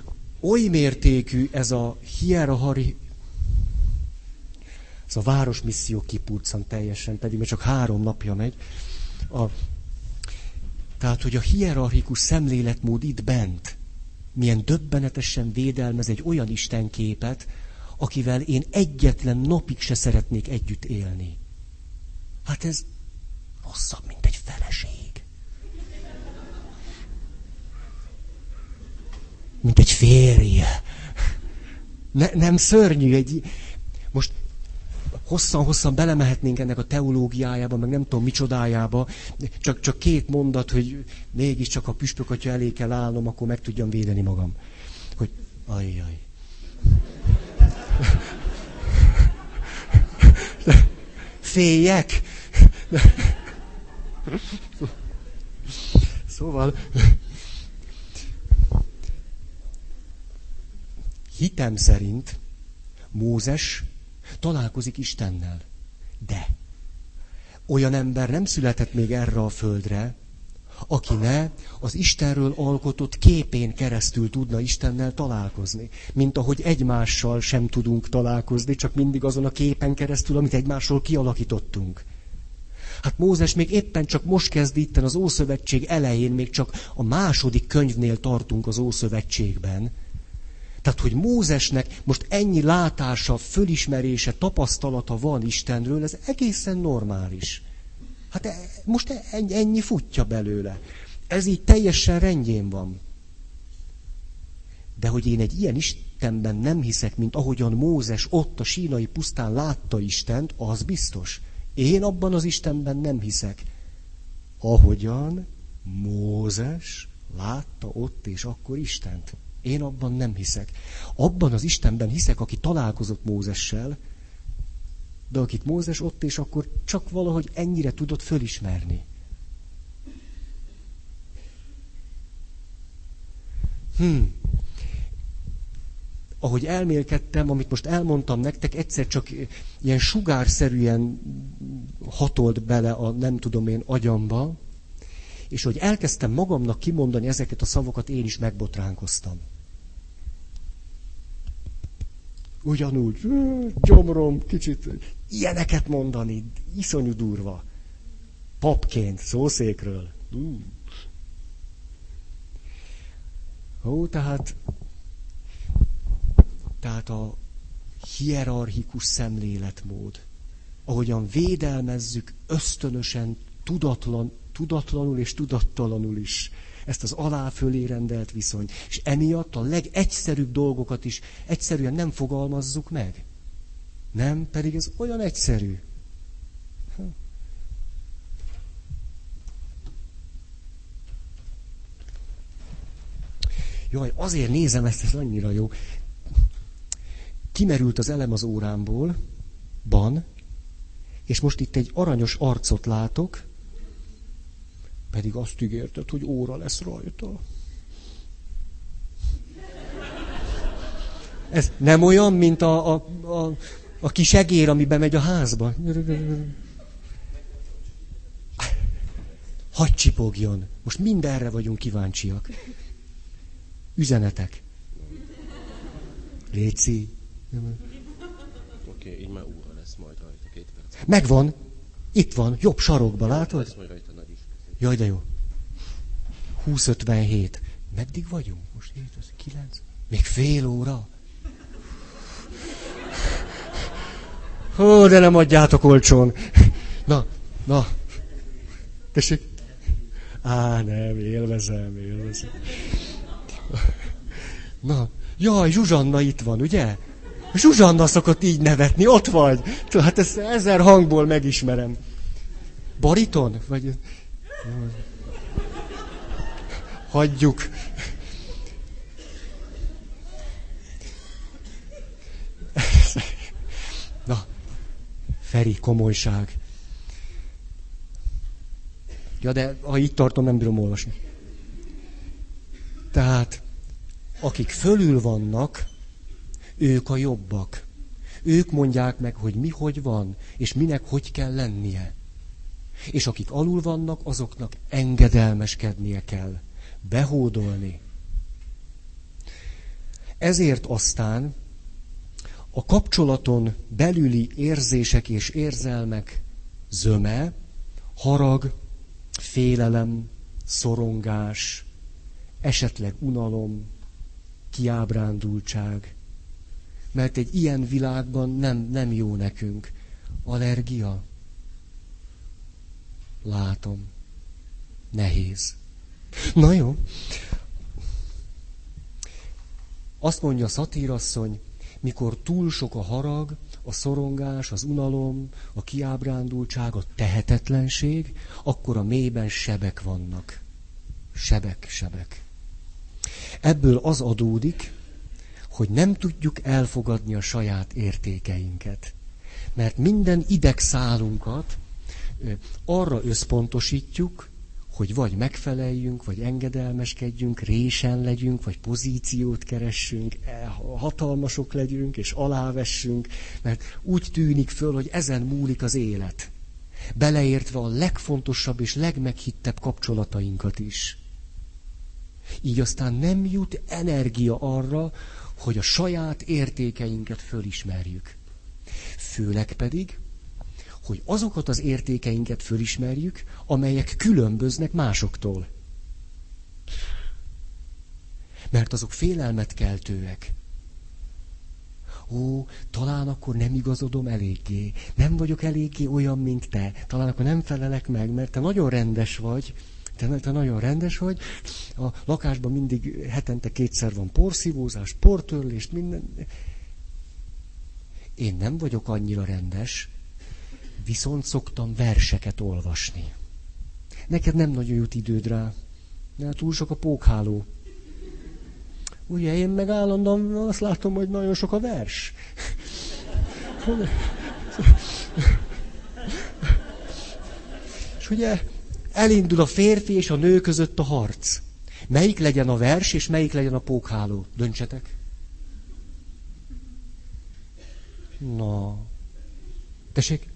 oly mértékű ez a hierarchi, ez a városmisszió kipurcan teljesen, pedig még csak három napja megy. A, tehát, hogy a hierarchikus szemléletmód itt bent milyen döbbenetesen védelmez egy olyan istenképet, akivel én egyetlen napig se szeretnék együtt élni. Hát ez rosszabb, mint egy feleség. Mint egy férje. Ne, nem szörnyű, egy... Most hosszan-hosszan belemehetnénk ennek a teológiájába, meg nem tudom micsodájába, csak, csak két mondat, hogy mégiscsak a püspökatya elé kell állnom, akkor meg tudjam védeni magam. Hogy ajjaj. Féljek? Szóval hitem szerint Mózes találkozik Istennel. De olyan ember nem született még erre a földre, aki ne az Istenről alkotott képén keresztül tudna Istennel találkozni. Mint ahogy egymással sem tudunk találkozni, csak mindig azon a képen keresztül, amit egymásról kialakítottunk. Hát Mózes még éppen csak most kezd itten az Ószövetség elején, még csak a második könyvnél tartunk az Ószövetségben. Tehát, hogy Mózesnek most ennyi látása, fölismerése, tapasztalata van Istenről, ez egészen normális. Hát e, most e, ennyi futja belőle. Ez így teljesen rendjén van. De hogy én egy ilyen Istenben nem hiszek, mint ahogyan Mózes ott a sínai pusztán látta Istent, az biztos. Én abban az Istenben nem hiszek. Ahogyan Mózes látta ott és akkor Istent. Én abban nem hiszek. Abban az Istenben hiszek, aki találkozott Mózessel, De akit Mózes ott és akkor csak valahogy ennyire tudott fölismerni. Hmm. Ahogy elmélkedtem, amit most elmondtam nektek, egyszer csak ilyen sugárszerűen hatolt bele a nem tudom én agyamba, és hogy elkezdtem magamnak kimondani ezeket a szavakat, én is megbotránkoztam. Ugyanúgy, gyomrom, kicsit, ilyeneket mondani, iszonyú durva. Papként, szószékről. Ó, tehát, tehát a hierarchikus szemléletmód, ahogyan védelmezzük ösztönösen, tudatlan, tudatlanul és tudattalanul is ezt az alá-fölé rendelt viszony. És emiatt a legegyszerűbb dolgokat is egyszerűen nem fogalmazzuk meg. Nem, pedig ez olyan egyszerű. Jaj, azért nézem ezt, ez annyira jó. Kimerült az elem az órámból, ban, és most itt egy aranyos arcot látok, pedig azt ígérted, hogy óra lesz rajta. Ez nem olyan, mint a, a, a, a kis egér, ami bemegy a házba. Hagy csipogjon. Most mindenre vagyunk kíváncsiak. Üzenetek. Léci. Oké, okay, így már óra lesz majd rajta, két perc. Megvan. Itt van, jobb sarokba, látod? Lesz majd rajta. Jaj, de jó. 2057. Meddig vagyunk? Most 7, 9? Még fél óra? Ó, de nem adjátok olcsón. Na, na. Tessék. Á, nem, élvezem, élvezem. Na, jaj, Zsuzsanna itt van, ugye? Zsuzsanna szokott így nevetni, ott vagy. Hát ezt ezer hangból megismerem. Bariton? Vagy... Hagyjuk. Na, Feri, komolyság. Ja, de ha így tartom, nem bírom olvasni. Tehát, akik fölül vannak, ők a jobbak. Ők mondják meg, hogy mi hogy van, és minek hogy kell lennie. És akik alul vannak, azoknak engedelmeskednie kell, behódolni. Ezért aztán a kapcsolaton belüli érzések és érzelmek zöme, harag, félelem, szorongás, esetleg unalom, kiábrándultság. Mert egy ilyen világban nem, nem jó nekünk. Allergia, Látom. Nehéz. Na jó. Azt mondja a szatírasszony, mikor túl sok a harag, a szorongás, az unalom, a kiábrándultság, a tehetetlenség, akkor a mélyben sebek vannak. Sebek, sebek. Ebből az adódik, hogy nem tudjuk elfogadni a saját értékeinket. Mert minden idegszálunkat arra összpontosítjuk, hogy vagy megfeleljünk, vagy engedelmeskedjünk, résen legyünk, vagy pozíciót keressünk, e, hatalmasok legyünk, és alávessünk, mert úgy tűnik föl, hogy ezen múlik az élet. Beleértve a legfontosabb és legmeghittebb kapcsolatainkat is. Így aztán nem jut energia arra, hogy a saját értékeinket fölismerjük. Főleg pedig, hogy azokat az értékeinket fölismerjük, amelyek különböznek másoktól. Mert azok félelmet keltőek. Ó, talán akkor nem igazodom eléggé, nem vagyok eléggé olyan, mint te, talán akkor nem felelek meg, mert te nagyon rendes vagy, te, te nagyon rendes vagy, a lakásban mindig hetente kétszer van porszívózás, portörlés, minden. Én nem vagyok annyira rendes, Viszont szoktam verseket olvasni. Neked nem nagyon jut időd rá, mert túl sok a pókháló. Ugye, én meg állandóan azt látom, hogy nagyon sok a vers. és ugye elindul a férfi és a nő között a harc. Melyik legyen a vers, és melyik legyen a pókháló? Döntsetek. Na. Tessék?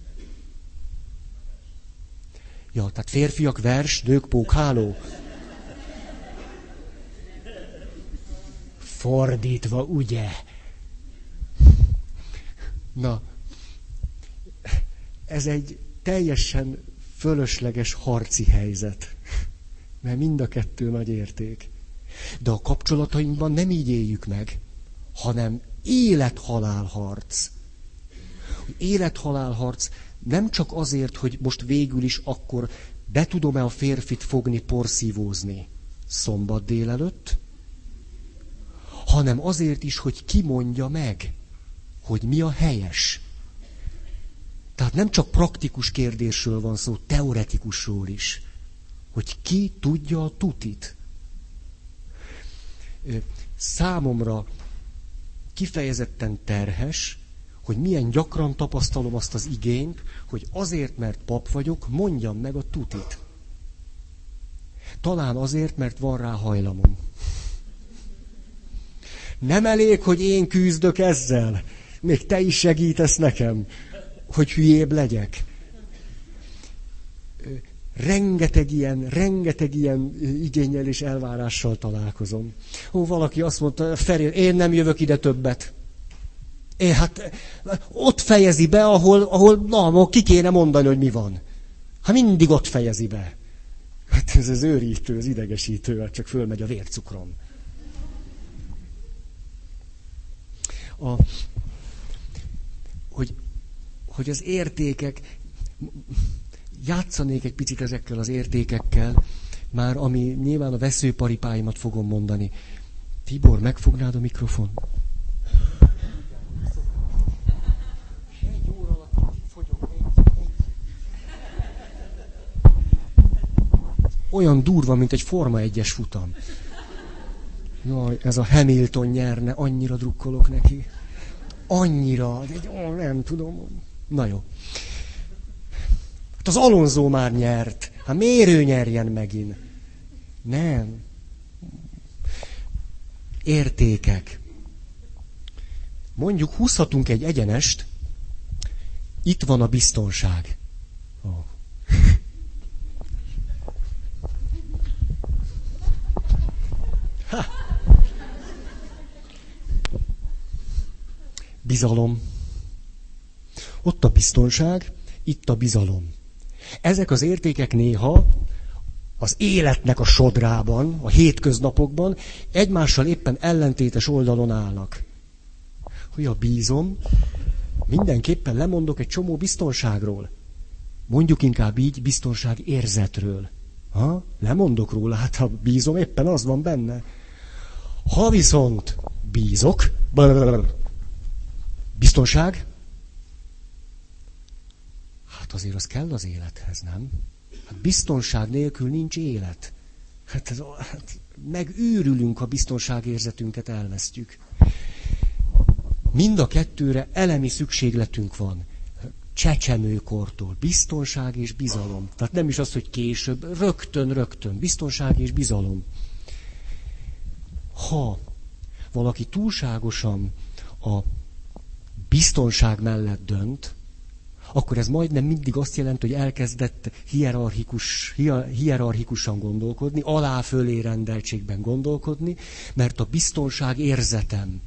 Ja, tehát férfiak vers, nők pókháló. Fordítva, ugye? Na, ez egy teljesen fölösleges harci helyzet. Mert mind a kettő nagy érték. De a kapcsolatainkban nem így éljük meg, hanem élet-halál harc. Élet-halál harc nem csak azért, hogy most végül is akkor be tudom-e a férfit fogni porszívózni szombat délelőtt, hanem azért is, hogy kimondja meg, hogy mi a helyes. Tehát nem csak praktikus kérdésről van szó, teoretikusról is. Hogy ki tudja a tutit. Számomra kifejezetten terhes, hogy milyen gyakran tapasztalom azt az igényt, hogy azért, mert pap vagyok, mondjam meg a tutit. Talán azért, mert van rá hajlamom. Nem elég, hogy én küzdök ezzel. Még te is segítesz nekem, hogy hülyébb legyek. Rengeteg ilyen, rengeteg ilyen igényel és elvárással találkozom. Ó, valaki azt mondta, Feri, én nem jövök ide többet. É, hát ott fejezi be, ahol, ahol na, ahol ki kéne mondani, hogy mi van. Hát mindig ott fejezi be. Hát ez az őrítő, az idegesítő, hát csak fölmegy a vércukrom. A, hogy, hogy az értékek, játszanék egy picit ezekkel az értékekkel, már ami nyilván a veszőparipáimat fogom mondani. Tibor, megfognád a mikrofon? Olyan durva, mint egy Forma 1-es futam. Jaj, ez a Hamilton nyerne, annyira drukkolok neki. Annyira, de ó, nem tudom. Na jó. Hát az Alonso már nyert. Hát miért ő nyerjen megint? Nem. Értékek. Mondjuk húzhatunk egy egyenest, itt van a biztonság. Oh. Bizalom. Ott a biztonság, itt a bizalom. Ezek az értékek néha az életnek a sodrában, a hétköznapokban egymással éppen ellentétes oldalon állnak. Hogy a bízom, mindenképpen lemondok egy csomó biztonságról. Mondjuk inkább így biztonság érzetről. Ha? Lemondok róla, hát ha bízom, éppen az van benne. Ha viszont bízok, biztonság, hát azért az kell az élethez, nem? Hát biztonság nélkül nincs élet. Hát, ez, hát megőrülünk, ha biztonságérzetünket elvesztjük. Mind a kettőre elemi szükségletünk van. Csecsemőkortól. Biztonság és bizalom. Tehát nem is az, hogy később, rögtön, rögtön. Biztonság és bizalom. Ha valaki túlságosan a biztonság mellett dönt, akkor ez majdnem mindig azt jelenti, hogy elkezdett hierarchikus, hierarchikusan gondolkodni, alá-fölé rendeltségben gondolkodni, mert a biztonság érzetem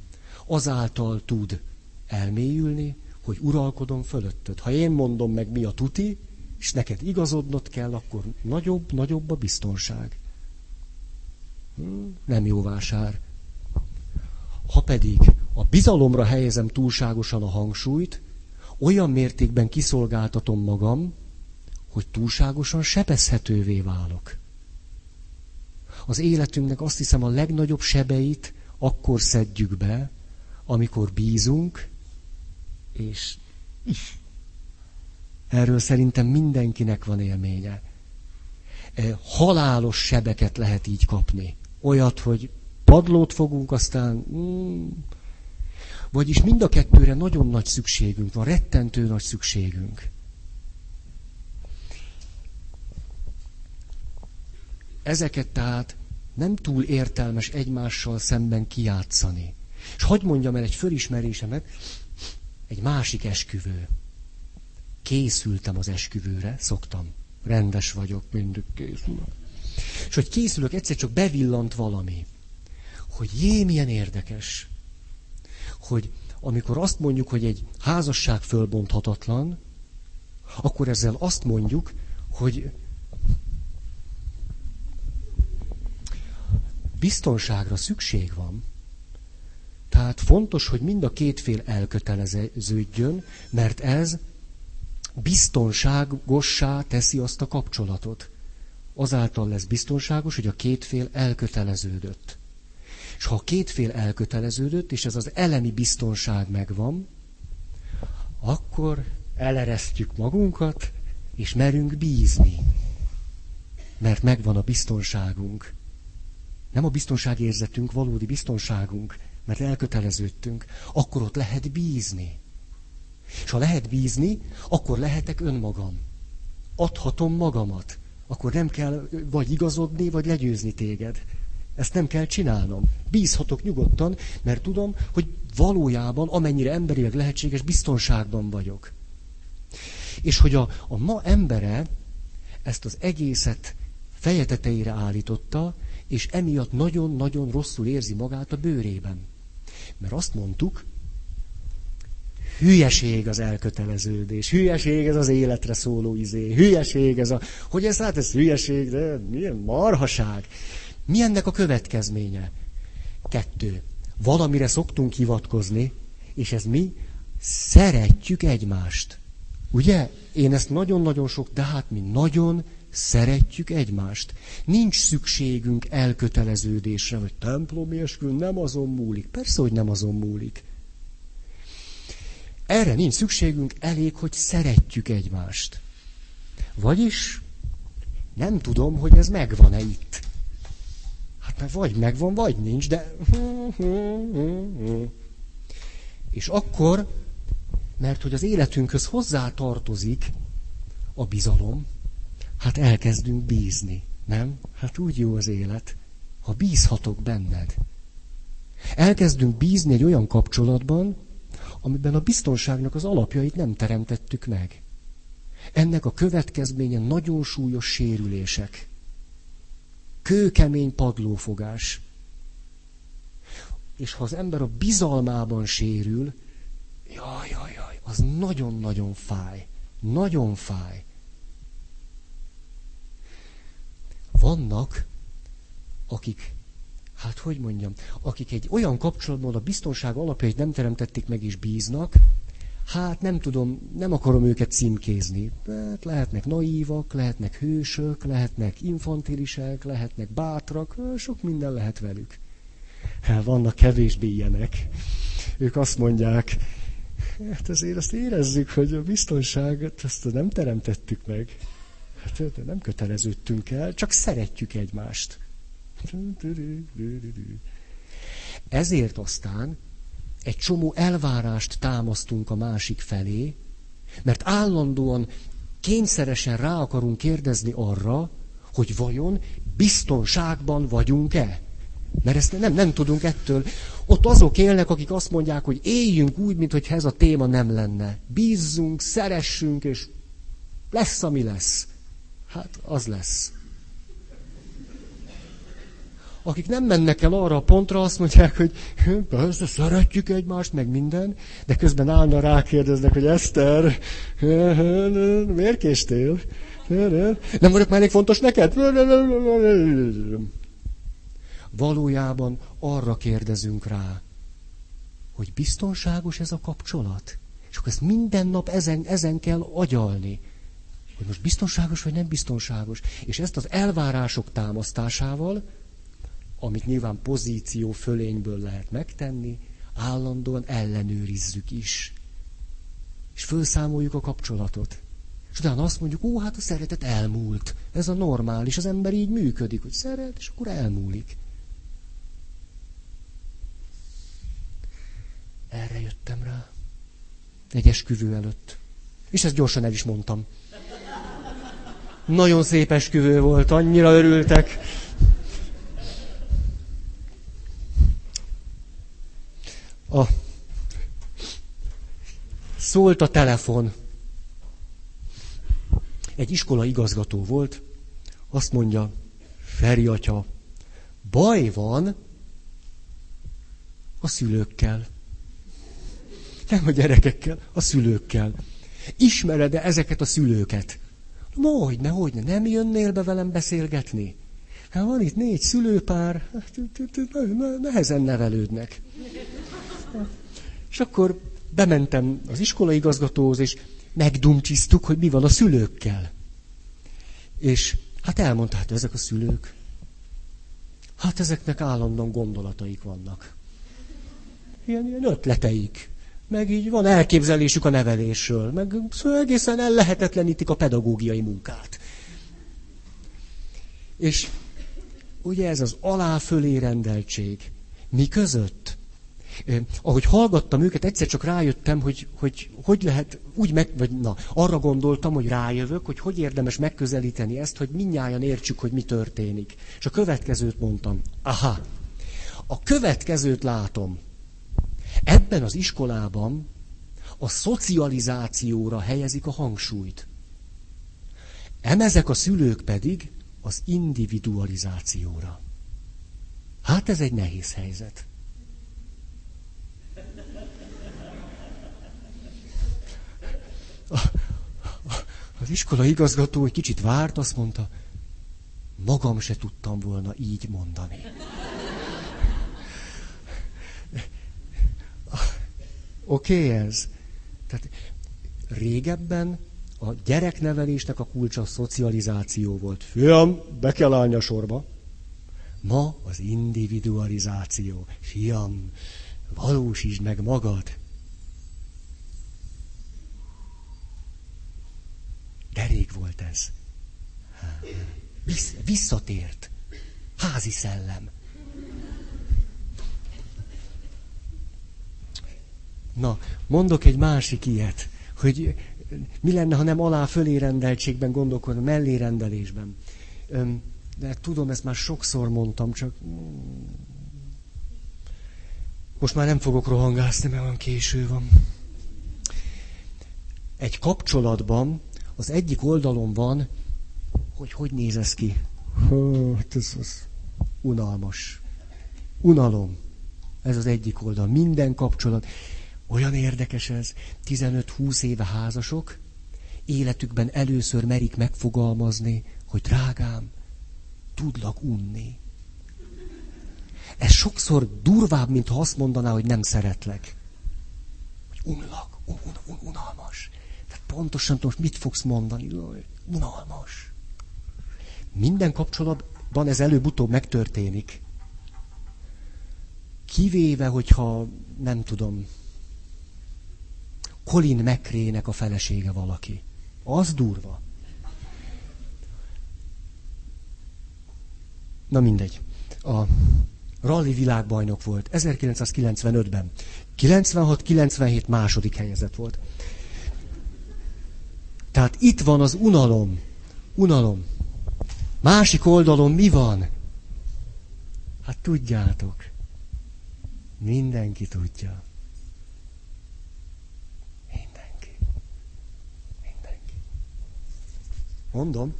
azáltal tud elmélyülni, hogy uralkodom fölötted. Ha én mondom meg, mi a tuti, és neked igazodnod kell, akkor nagyobb, nagyobb a biztonság. Nem jó vásár. Ha pedig a bizalomra helyezem túlságosan a hangsúlyt, olyan mértékben kiszolgáltatom magam, hogy túlságosan sebezhetővé válok. Az életünknek azt hiszem a legnagyobb sebeit akkor szedjük be, amikor bízunk, és erről szerintem mindenkinek van élménye. E, halálos sebeket lehet így kapni. Olyat, hogy padlót fogunk, aztán... Mm, vagyis mind a kettőre nagyon nagy szükségünk van, rettentő nagy szükségünk. ezeket tehát nem túl értelmes egymással szemben kijátszani. És hagyd mondjam el egy fölismerésemet, egy másik esküvő. Készültem az esküvőre, szoktam. Rendes vagyok, mindig készülök. És hogy készülök, egyszer csak bevillant valami. Hogy jé, milyen érdekes. Hogy amikor azt mondjuk, hogy egy házasság fölbonthatatlan, akkor ezzel azt mondjuk, hogy biztonságra szükség van. Tehát fontos, hogy mind a két fél elköteleződjön, mert ez biztonságossá teszi azt a kapcsolatot. Azáltal lesz biztonságos, hogy a két fél elköteleződött. És ha a két fél elköteleződött, és ez az elemi biztonság megvan, akkor eleresztjük magunkat, és merünk bízni. Mert megvan a biztonságunk. Nem a biztonságérzetünk, valódi biztonságunk, mert elköteleződtünk. Akkor ott lehet bízni. És ha lehet bízni, akkor lehetek önmagam. Adhatom magamat. Akkor nem kell vagy igazodni, vagy legyőzni téged. Ezt nem kell csinálnom. Bízhatok nyugodtan, mert tudom, hogy valójában, amennyire emberileg lehetséges, biztonságban vagyok. És hogy a, a ma embere ezt az egészet feje tetejére állította, és emiatt nagyon-nagyon rosszul érzi magát a bőrében. Mert azt mondtuk, hülyeség az elköteleződés, hülyeség ez az életre szóló izé, hülyeség ez a... Hogy ez hát ez hülyeség, de milyen marhaság. Mi ennek a következménye? Kettő. Valamire szoktunk hivatkozni, és ez mi? Szeretjük egymást. Ugye? Én ezt nagyon-nagyon sok, de hát mi nagyon szeretjük egymást. Nincs szükségünk elköteleződésre, hogy templomi eskü nem azon múlik. Persze, hogy nem azon múlik. Erre nincs szükségünk, elég, hogy szeretjük egymást. Vagyis nem tudom, hogy ez megvan-e itt. Hát mert vagy megvan, vagy nincs, de... És akkor, mert hogy az életünkhöz hozzá tartozik a bizalom, hát elkezdünk bízni, nem? Hát úgy jó az élet, ha bízhatok benned. Elkezdünk bízni egy olyan kapcsolatban, amiben a biztonságnak az alapjait nem teremtettük meg. Ennek a következménye nagyon súlyos sérülések. Kőkemény padlófogás. És ha az ember a bizalmában sérül, jaj, jaj, jaj, az nagyon-nagyon fáj. Nagyon fáj. Vannak, akik, hát hogy mondjam, akik egy olyan kapcsolatban a biztonság alapjait nem teremtették meg és bíznak, hát nem tudom, nem akarom őket címkézni. Hát lehetnek naívak, lehetnek hősök, lehetnek infantilisek, lehetnek bátrak, sok minden lehet velük. Hát vannak kevésbé ilyenek. Ők azt mondják, hát azért azt érezzük, hogy a biztonságot azt nem teremtettük meg. Hát nem köteleződtünk el, csak szeretjük egymást. Ezért aztán egy csomó elvárást támasztunk a másik felé, mert állandóan kényszeresen rá akarunk kérdezni arra, hogy vajon biztonságban vagyunk-e? Mert ezt nem, nem tudunk ettől. Ott azok élnek, akik azt mondják, hogy éljünk úgy, mintha ez a téma nem lenne. Bízzunk, szeressünk, és lesz, ami lesz. Hát az lesz. Akik nem mennek el arra a pontra, azt mondják, hogy persze szeretjük egymást, meg minden, de közben állna rákérdeznek, hogy Eszter, miért késtél? Nem vagyok már elég fontos neked? Valójában arra kérdezünk rá, hogy biztonságos ez a kapcsolat. És akkor ezt minden nap ezen, ezen kell agyalni hogy most biztonságos vagy nem biztonságos. És ezt az elvárások támasztásával, amit nyilván pozíció fölényből lehet megtenni, állandóan ellenőrizzük is. És felszámoljuk a kapcsolatot. És utána azt mondjuk, ó, hát a szeretet elmúlt. Ez a normális, az ember így működik, hogy szeret, és akkor elmúlik. Erre jöttem rá. Egy esküvő előtt. És ezt gyorsan el is mondtam. Nagyon szép esküvő volt, annyira örültek. A... Szólt a telefon. Egy iskola igazgató volt, azt mondja, Feri atya, baj van a szülőkkel. Nem a gyerekekkel, a szülőkkel. Ismered-e ezeket a szülőket? Hogyne, hogyne, nem jönnél be velem beszélgetni? Hát van itt négy szülőpár, hát, nehezen nevelődnek. És akkor bementem az iskolaigazgatóhoz, és megdumcsisztuk, hogy mi van a szülőkkel. És hát elmondta, hát ezek a szülők, hát ezeknek állandóan gondolataik vannak. Ilyen, ilyen ötleteik. Meg így van elképzelésük a nevelésről. Meg szóval egészen ellehetetlenítik a pedagógiai munkát. És ugye ez az alá-fölé rendeltség. Mi között? Ahogy hallgattam őket, egyszer csak rájöttem, hogy hogy, hogy lehet úgy meg, vagy na, arra gondoltam, hogy rájövök, hogy hogy érdemes megközelíteni ezt, hogy minnyáján értsük, hogy mi történik. És a következőt mondtam. Aha, a következőt látom. Ebben az iskolában a szocializációra helyezik a hangsúlyt. Emezek a szülők pedig az individualizációra. Hát ez egy nehéz helyzet. Az iskola igazgató egy kicsit várt, azt mondta, magam se tudtam volna így mondani. Oké okay, ez? Tehát régebben a gyereknevelésnek a kulcsa a szocializáció volt. Fiam, be kell állni a sorba. Ma az individualizáció. Fiam, valósítsd meg magad. Derék volt ez. Vissz, visszatért. Házi szellem. Na, mondok egy másik ilyet, hogy mi lenne, ha nem alá fölé rendeltségben gondolkodna, mellé rendelésben. De tudom, ezt már sokszor mondtam, csak most már nem fogok rohangászni, mert van késő van. Egy kapcsolatban az egyik oldalon van, hogy hogy néz ez ki. Hát ez az unalmas. Unalom. Ez az egyik oldal. Minden kapcsolat. Olyan érdekes ez. 15-20 éve házasok, életükben először merik megfogalmazni, hogy drágám, tudlak unni. Ez sokszor durvább, mint ha azt mondaná, hogy nem szeretlek. Hogy unlak, un, un, un, unalmas. Pontosan tudom, mit fogsz mondani. Unalmas. Minden kapcsolatban ez előbb-utóbb megtörténik. Kivéve, hogyha nem tudom, Colin McRae-nek a felesége valaki. Az durva. Na mindegy. A rally világbajnok volt 1995-ben. 96-97 második helyezett volt. Tehát itt van az unalom. Unalom. Másik oldalon mi van? Hát tudjátok. Mindenki tudja. Mondom.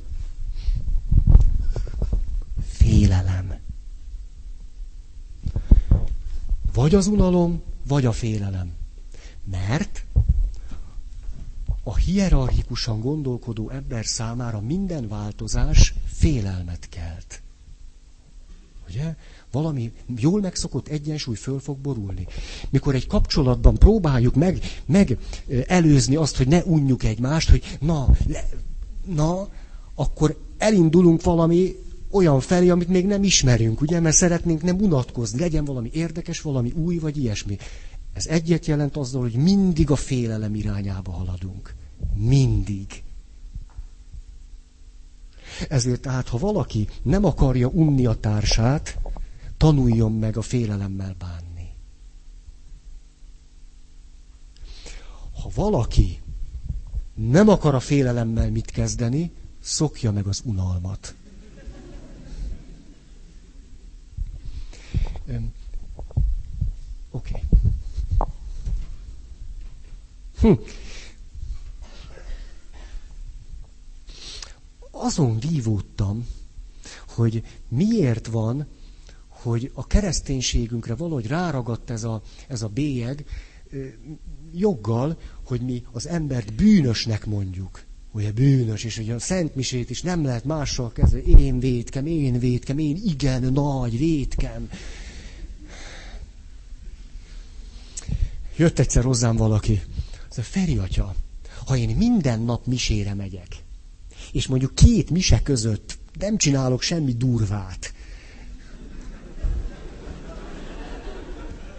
Félelem. Vagy az unalom, vagy a félelem. Mert a hierarchikusan gondolkodó ember számára minden változás félelmet kelt. Ugye? Valami jól megszokott egyensúly föl fog borulni. Mikor egy kapcsolatban próbáljuk meg, meg előzni azt, hogy ne unjuk egymást, hogy na, le, na, akkor elindulunk valami olyan felé, amit még nem ismerünk, ugye, mert szeretnénk nem unatkozni, legyen valami érdekes, valami új, vagy ilyesmi. Ez egyet jelent azzal, hogy mindig a félelem irányába haladunk. Mindig. Ezért tehát, ha valaki nem akarja unni a társát, tanuljon meg a félelemmel bánni. Ha valaki nem akar a félelemmel mit kezdeni, szokja meg az unalmat. Oké. Okay. Hm. Azon vívódtam, hogy miért van, hogy a kereszténységünkre valahogy ráragadt ez a, ez a bélyeg, joggal, hogy mi az embert bűnösnek mondjuk. Ugye bűnös, és hogy a Szent Misét is nem lehet mással kezdeni. Én védkem, én védkem, én igen nagy védkem. Jött egyszer hozzám valaki. Az a Feri atya, ha én minden nap misére megyek, és mondjuk két mise között nem csinálok semmi durvát,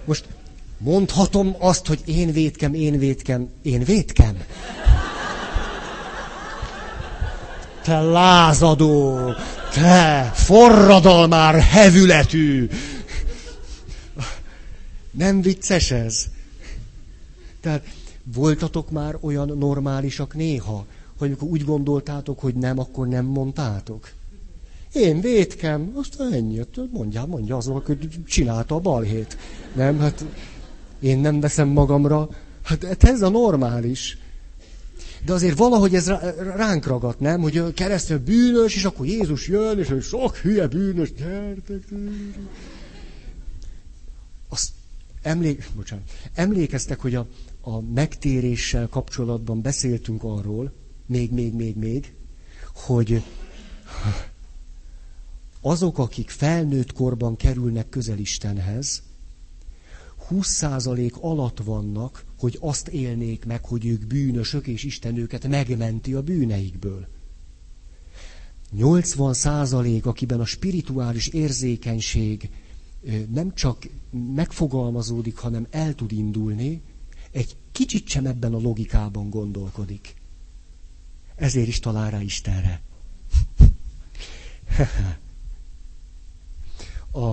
most mondhatom azt, hogy én védkem, én védkem, én védkem? Te lázadó, te forradalmár hevületű. Nem vicces ez? Tehát voltatok már olyan normálisak néha, hogy amikor úgy gondoltátok, hogy nem, akkor nem mondtátok? Én védkem, azt ennyi, mondja, mondja azon, hogy csinálta a balhét. Nem, hát én nem veszem magamra. Hát, hát ez a normális. De azért valahogy ez ránk ragadt, nem? Hogy a keresztény bűnös, és akkor Jézus jön, és hogy sok hülye bűnös, gyertek. Azt emlék, bocsánat, emlékeztek, hogy a, a megtéréssel kapcsolatban beszéltünk arról, még, még, még, még, hogy azok, akik felnőtt korban kerülnek közel Istenhez, 20% alatt vannak, hogy azt élnék meg, hogy ők bűnösök, és Isten őket megmenti a bűneikből. 80% akiben a spirituális érzékenység nem csak megfogalmazódik, hanem el tud indulni, egy kicsit sem ebben a logikában gondolkodik. Ezért is talál rá Istenre. a,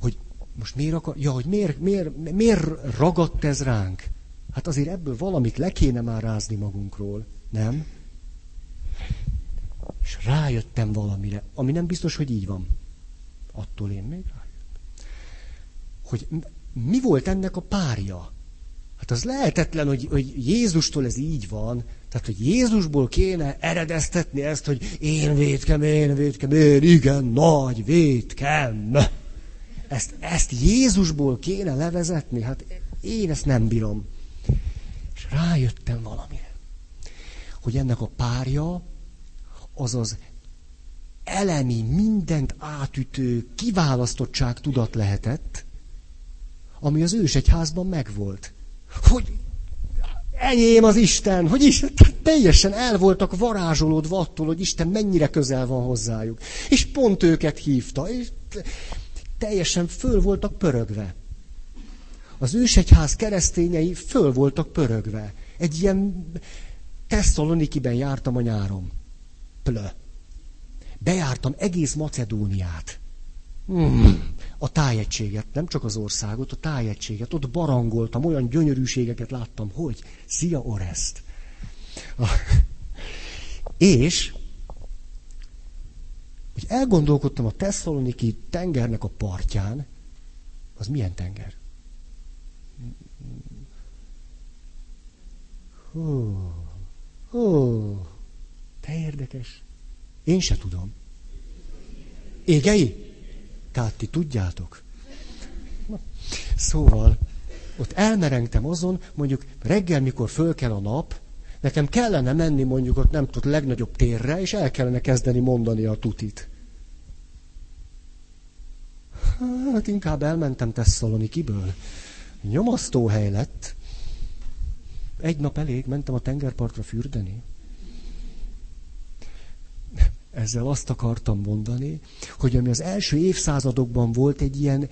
hogy most miért akar, ja, hogy miért, miért, miért ragadt ez ránk? Hát azért ebből valamit le kéne már rázni magunkról, nem? És rájöttem valamire, ami nem biztos, hogy így van. Attól én még rájöttem. Hogy mi volt ennek a párja? Hát az lehetetlen, hogy, hogy Jézustól ez így van. Tehát, hogy Jézusból kéne eredeztetni ezt, hogy én védkem, én védkem, én igen, nagy védkem. Ezt, ezt Jézusból kéne levezetni? Hát én ezt nem bírom. És rájöttem valamire, hogy ennek a párja az elemi, mindent átütő kiválasztottság tudat lehetett, ami az ősegyházban megvolt. Hogy enyém az Isten, hogy is teljesen el voltak varázsolódva attól, hogy Isten mennyire közel van hozzájuk. És pont őket hívta, és teljesen föl voltak pörögve. Az ősegyház keresztényei föl voltak pörögve. Egy ilyen Tesszalonikiben jártam a nyáron. Plö. Bejártam egész Macedóniát. Hmm. A tájegységet, nem csak az országot, a tájegységet. Ott barangoltam, olyan gyönyörűségeket láttam, hogy szia Oreszt. És hogy elgondolkodtam a Tesszaloniki tengernek a partján, az milyen tenger? Hú, hú, te érdekes. Én se tudom. Égei? Tehát ti tudjátok. Szóval, ott elmerengtem azon, mondjuk reggel, mikor föl kell a nap, nekem kellene menni mondjuk ott nem tudom, legnagyobb térre, és el kellene kezdeni mondani a tutit. Hát inkább elmentem Tesszalonikiből. Nyomasztó hely lett. Egy nap elég, mentem a tengerpartra fürdeni. Ezzel azt akartam mondani, hogy ami az első évszázadokban volt egy ilyen,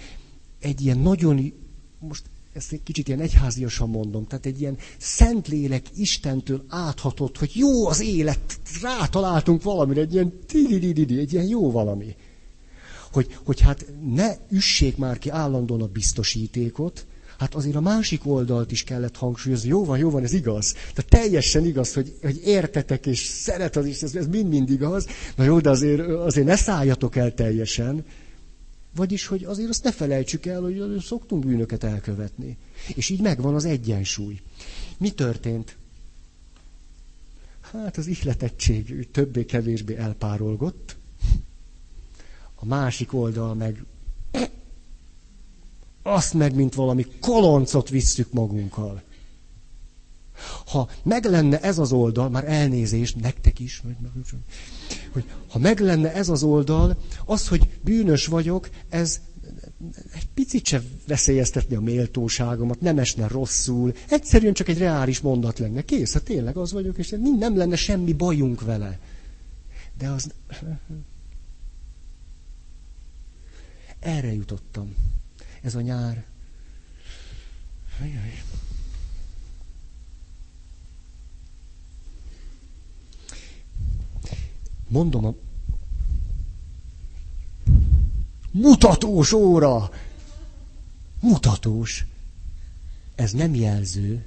egy ilyen nagyon, most ezt egy kicsit ilyen egyháziasan mondom, tehát egy ilyen szentlélek Istentől áthatott, hogy jó az élet, rátaláltunk valamire, egy ilyen egy ilyen jó valami. Hogy, hogy hát ne üssék már ki állandóan a biztosítékot, hát azért a másik oldalt is kellett hangsúlyozni. Jó van, jó van, ez igaz. Tehát teljesen igaz, hogy, hogy értetek és szeret az is, ez, ez mind-mind igaz. Na jó, de azért, azért ne szálljatok el teljesen. Vagyis, hogy azért azt ne felejtsük el, hogy szoktunk bűnöket elkövetni. És így megvan az egyensúly. Mi történt? Hát az ihletettség többé-kevésbé elpárolgott. A másik oldal meg azt meg, mint valami koloncot visszük magunkkal. Ha meg lenne ez az oldal, már elnézést, nektek is, hogy ha meg lenne ez az oldal, az, hogy bűnös vagyok, ez egy picit se veszélyeztetni a méltóságomat, nem esne rosszul, egyszerűen csak egy reális mondat lenne. Kész, hát tényleg az vagyok, és nem lenne semmi bajunk vele. De az... Erre jutottam. Ez a nyár. Ajaj. Mondom a mutatós óra. Mutatós. Ez nem jelző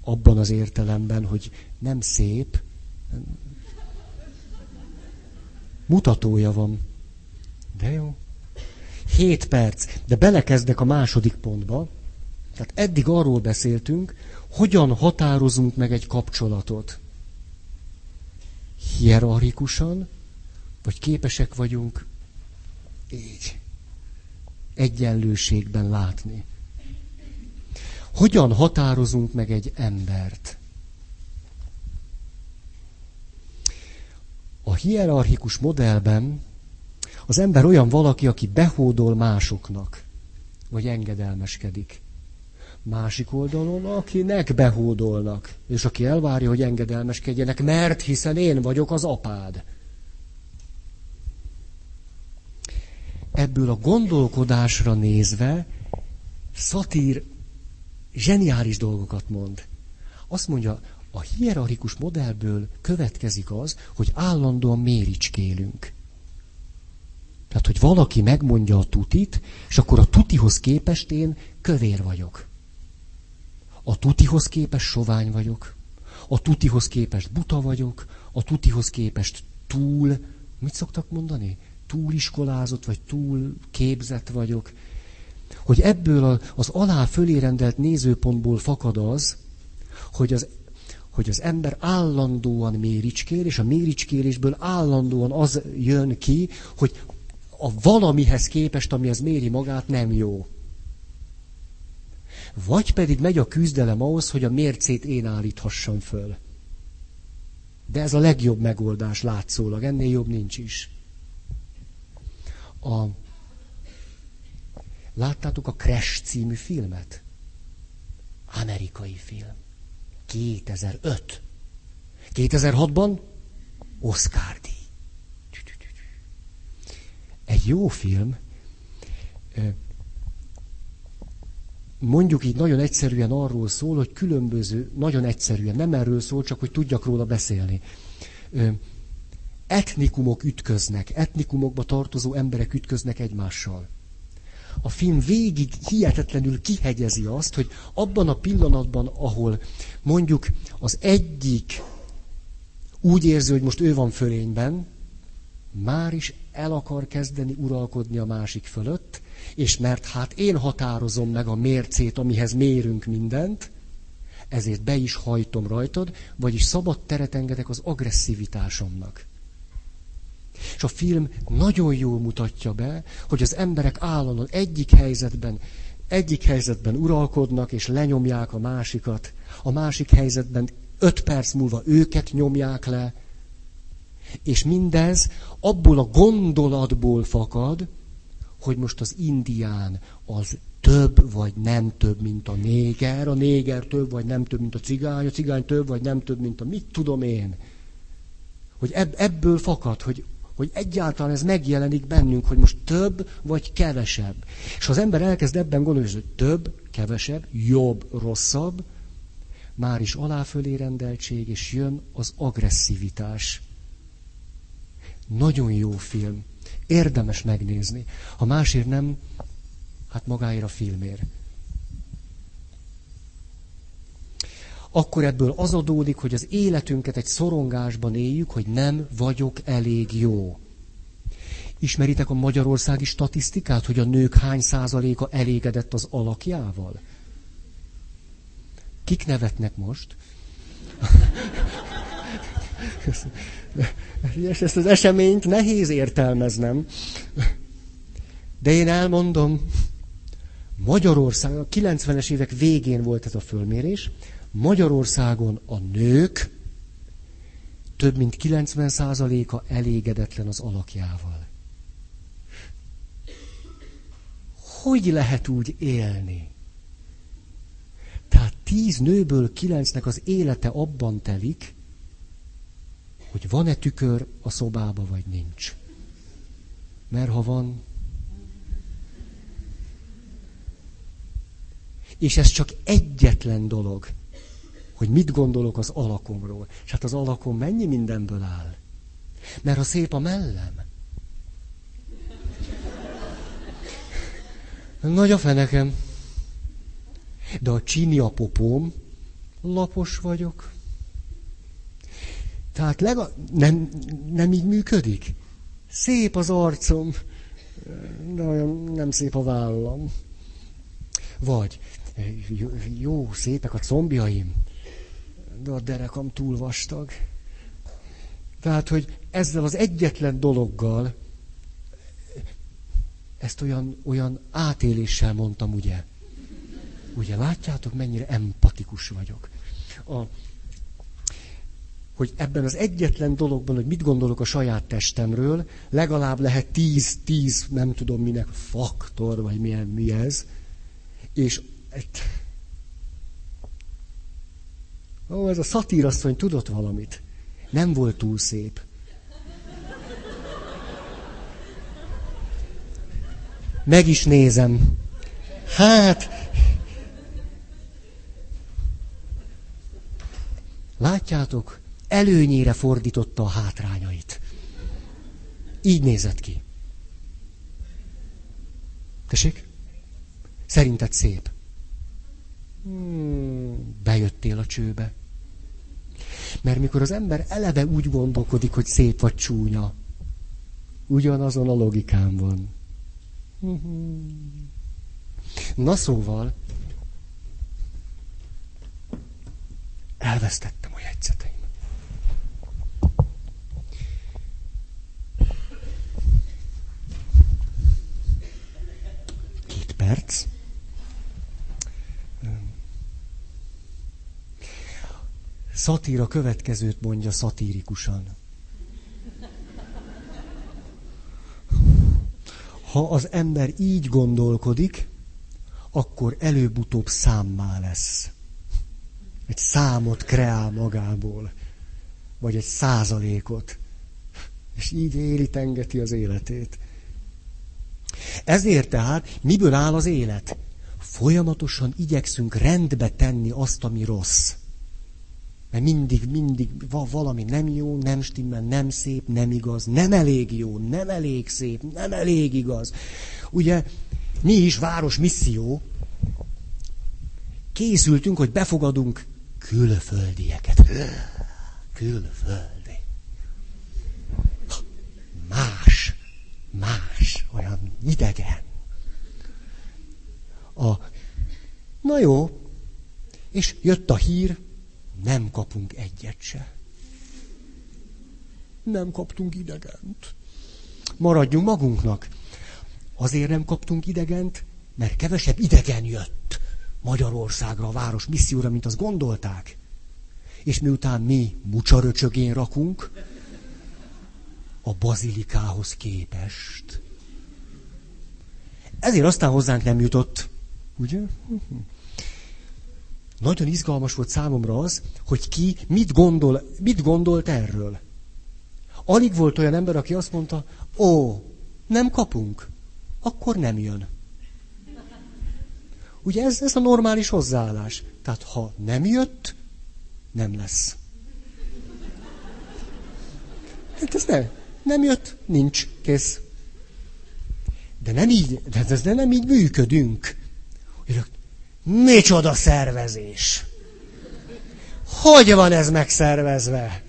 abban az értelemben, hogy nem szép. Mutatója van. De jó. Hét perc, de belekezdek a második pontba. Tehát eddig arról beszéltünk, hogyan határozunk meg egy kapcsolatot. Hierarchikusan, vagy képesek vagyunk így egyenlőségben látni. Hogyan határozunk meg egy embert? A hierarchikus modellben az ember olyan valaki, aki behódol másoknak, vagy engedelmeskedik. Másik oldalon, akinek behódolnak, és aki elvárja, hogy engedelmeskedjenek, mert hiszen én vagyok az apád. Ebből a gondolkodásra nézve szatír zseniális dolgokat mond. Azt mondja, a hierarchikus modellből következik az, hogy állandóan méricskélünk. Tehát, hogy valaki megmondja a tutit, és akkor a tutihoz képest én kövér vagyok. A tutihoz képest sovány vagyok. A tutihoz képest buta vagyok. A tutihoz képest túl, mit szoktak mondani? Túl iskolázott, vagy túl képzett vagyok. Hogy ebből az alá fölé rendelt nézőpontból fakad az, hogy az hogy az ember állandóan méricskél, és a méricskélésből állandóan az jön ki, hogy a valamihez képest, amihez méri magát, nem jó. Vagy pedig megy a küzdelem ahhoz, hogy a mércét én állíthassam föl. De ez a legjobb megoldás látszólag, ennél jobb nincs is. A... Láttátok a Crash című filmet? Amerikai film. 2005. 2006-ban Oscar díj. Jó film, mondjuk így nagyon egyszerűen arról szól, hogy különböző, nagyon egyszerűen, nem erről szól, csak hogy tudjak róla beszélni. Etnikumok ütköznek, etnikumokba tartozó emberek ütköznek egymással. A film végig hihetetlenül kihegyezi azt, hogy abban a pillanatban, ahol mondjuk az egyik úgy érzi, hogy most ő van fölényben, már is el akar kezdeni uralkodni a másik fölött, és mert hát én határozom meg a mércét, amihez mérünk mindent, ezért be is hajtom rajtad, vagyis szabad teret engedek az agresszivitásomnak. És a film nagyon jól mutatja be, hogy az emberek állandóan egyik helyzetben, egyik helyzetben uralkodnak, és lenyomják a másikat, a másik helyzetben öt perc múlva őket nyomják le, és mindez abból a gondolatból fakad, hogy most az indián az több vagy nem több, mint a néger, a néger több vagy nem több, mint a cigány, a cigány több vagy nem több, mint a mit tudom én. Hogy ebb, ebből fakad, hogy, hogy egyáltalán ez megjelenik bennünk, hogy most több vagy kevesebb. És ha az ember elkezd ebben gondolni, hogy több, kevesebb, jobb, rosszabb, már is aláfölé rendeltség, és jön az agresszivitás. Nagyon jó film. Érdemes megnézni. Ha másért nem, hát magáért a filmért. Akkor ebből az adódik, hogy az életünket egy szorongásban éljük, hogy nem vagyok elég jó. Ismeritek a magyarországi statisztikát, hogy a nők hány százaléka elégedett az alakjával? Kik nevetnek most? És ezt az eseményt nehéz értelmeznem. De én elmondom, Magyarországon, a 90-es évek végén volt ez a fölmérés, Magyarországon a nők több mint 90%-a elégedetlen az alakjával. Hogy lehet úgy élni? Tehát tíz nőből kilencnek az élete abban telik, hogy van-e tükör a szobába, vagy nincs. Mert ha van, és ez csak egyetlen dolog, hogy mit gondolok az alakomról. És hát az alakom mennyi mindenből áll. Mert ha szép a mellem, nagy a fenekem. De a csini a popóm, lapos vagyok. Tehát lega, nem, nem így működik. Szép az arcom, de olyan nem szép a vállam. Vagy jó, jó szépek a combjaim, de a derekam túl vastag. Tehát, hogy ezzel az egyetlen dologgal, ezt olyan, olyan átéléssel mondtam, ugye? Ugye látjátok, mennyire empatikus vagyok. A, hogy ebben az egyetlen dologban, hogy mit gondolok a saját testemről, legalább lehet tíz, tíz, nem tudom minek, faktor, vagy milyen, mi ez, és Ó, ez a szatírasszony tudott valamit. Nem volt túl szép. Meg is nézem. Hát, látjátok, előnyére fordította a hátrányait. Így nézett ki. Tessék? Szerinted szép. Hmm, bejöttél a csőbe. Mert mikor az ember eleve úgy gondolkodik, hogy szép vagy csúnya, ugyanazon a logikán van. Na szóval, elvesztettem a jegyzeteim. Két perc. Szatíra következőt mondja szatírikusan. Ha az ember így gondolkodik, akkor előbb-utóbb számmá lesz. Egy számot kreál magából, vagy egy százalékot. És így éli tengeti az életét. Ezért tehát miből áll az élet? Folyamatosan igyekszünk rendbe tenni azt, ami rossz. Mert mindig, mindig valami nem jó, nem stimmel, nem szép, nem igaz, nem elég jó, nem elég szép, nem elég igaz. Ugye mi is város misszió, készültünk, hogy befogadunk külföldieket. Külföldi. Más, más, olyan idegen. A, na jó, és jött a hír, nem kapunk egyet se. Nem kaptunk idegent. Maradjunk magunknak. Azért nem kaptunk idegent, mert kevesebb idegen jött Magyarországra, a város misszióra, mint azt gondolták. És miután mi mucsaröcsögén rakunk, a bazilikához képest. Ezért aztán hozzánk nem jutott. Ugye? Nagyon izgalmas volt számomra az, hogy ki mit, gondol, mit gondolt erről. Alig volt olyan ember, aki azt mondta, ó, nem kapunk, akkor nem jön. Ugye ez, ez a normális hozzáállás. Tehát ha nem jött, nem lesz. Hát ez nem, nem jött, nincs, kész. De nem így, de ez nem így működünk. Micsoda szervezés! Hogy van ez megszervezve?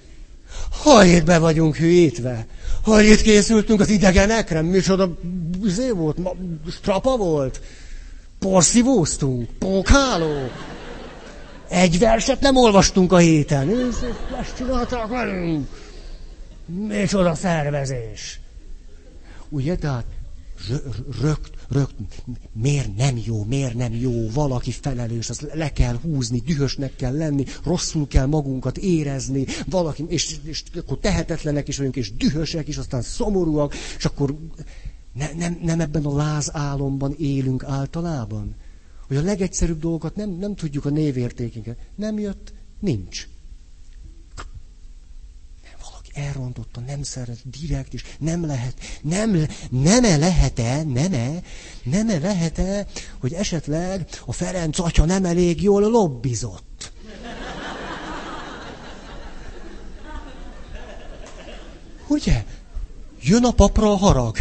Hajét be vagyunk hűítve. Hajét készültünk az idegenekre. Micsoda zé volt? Ma, strapa volt? Porszívóztunk? Pókháló? Egy verset nem olvastunk a héten. Ezt csinálták velünk. Micsoda szervezés. Ugye, tehát rögt, rögt, miért nem jó, miért nem jó, valaki felelős, az le kell húzni, dühösnek kell lenni, rosszul kell magunkat érezni, valaki, és, és akkor tehetetlenek is vagyunk, és dühösek is, aztán szomorúak, és akkor ne, nem, nem ebben a lázálomban élünk általában? Hogy a legegyszerűbb dolgokat nem, nem tudjuk a névértékénket. Nem jött, nincs elrontotta, nem szeret, direkt, és nem lehet, nem, nem-e lehet-e, nem-e, nem-e lehet-e, hogy esetleg a Ferenc atya nem elég jól lobbizott. Ugye? Jön a papra a harag.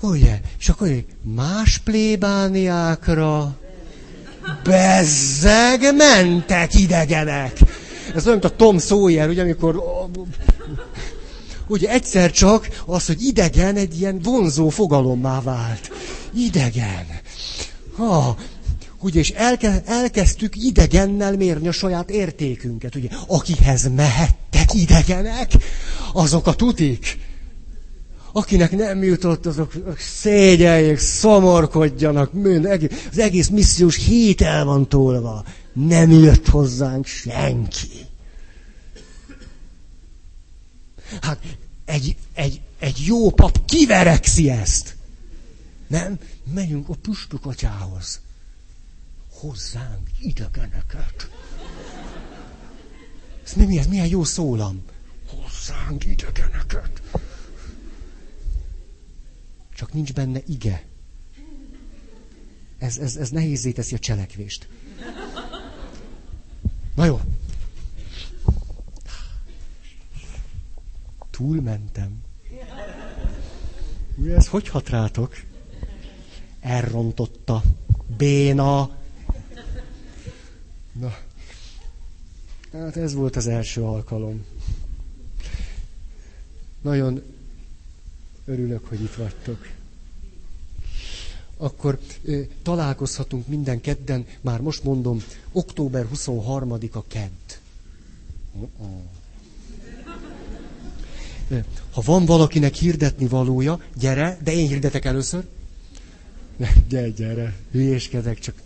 Ugye? És akkor más plébániákra bezzeg mentek idegenek. Ez olyan, mint a Tom Sawyer, ugye, amikor ugye egyszer csak az, hogy idegen egy ilyen vonzó fogalommá vált. Idegen. Ha, ugye, és elke, elkezdtük idegennel mérni a saját értékünket, ugye. Akihez mehettek idegenek, azok a tutik. Akinek nem jutott, azok szégyeljék, szomorkodjanak, az egész missziós hét el van tolva. Nem jött hozzánk senki. Hát egy, egy, egy jó pap kiverekszi ezt. Nem? Megyünk a püspök atyához. Hozzánk idegeneket. Ez mi, ez? Milyen jó szólam? Hozzánk idegeneket. Csak nincs benne ige. Ez, ez, ez nehézé teszi a cselekvést. Na jó. Túlmentem. Mi ez hogy hat rátok? Elrontotta. Béna. Na. Hát ez volt az első alkalom. Nagyon örülök, hogy itt vagytok. Akkor ö, találkozhatunk minden kedden, már most mondom, október 23-a kedd. Ha van valakinek hirdetni valója, gyere, de én hirdetek először. Ne, gyere, gyere, hülyéskedek, csak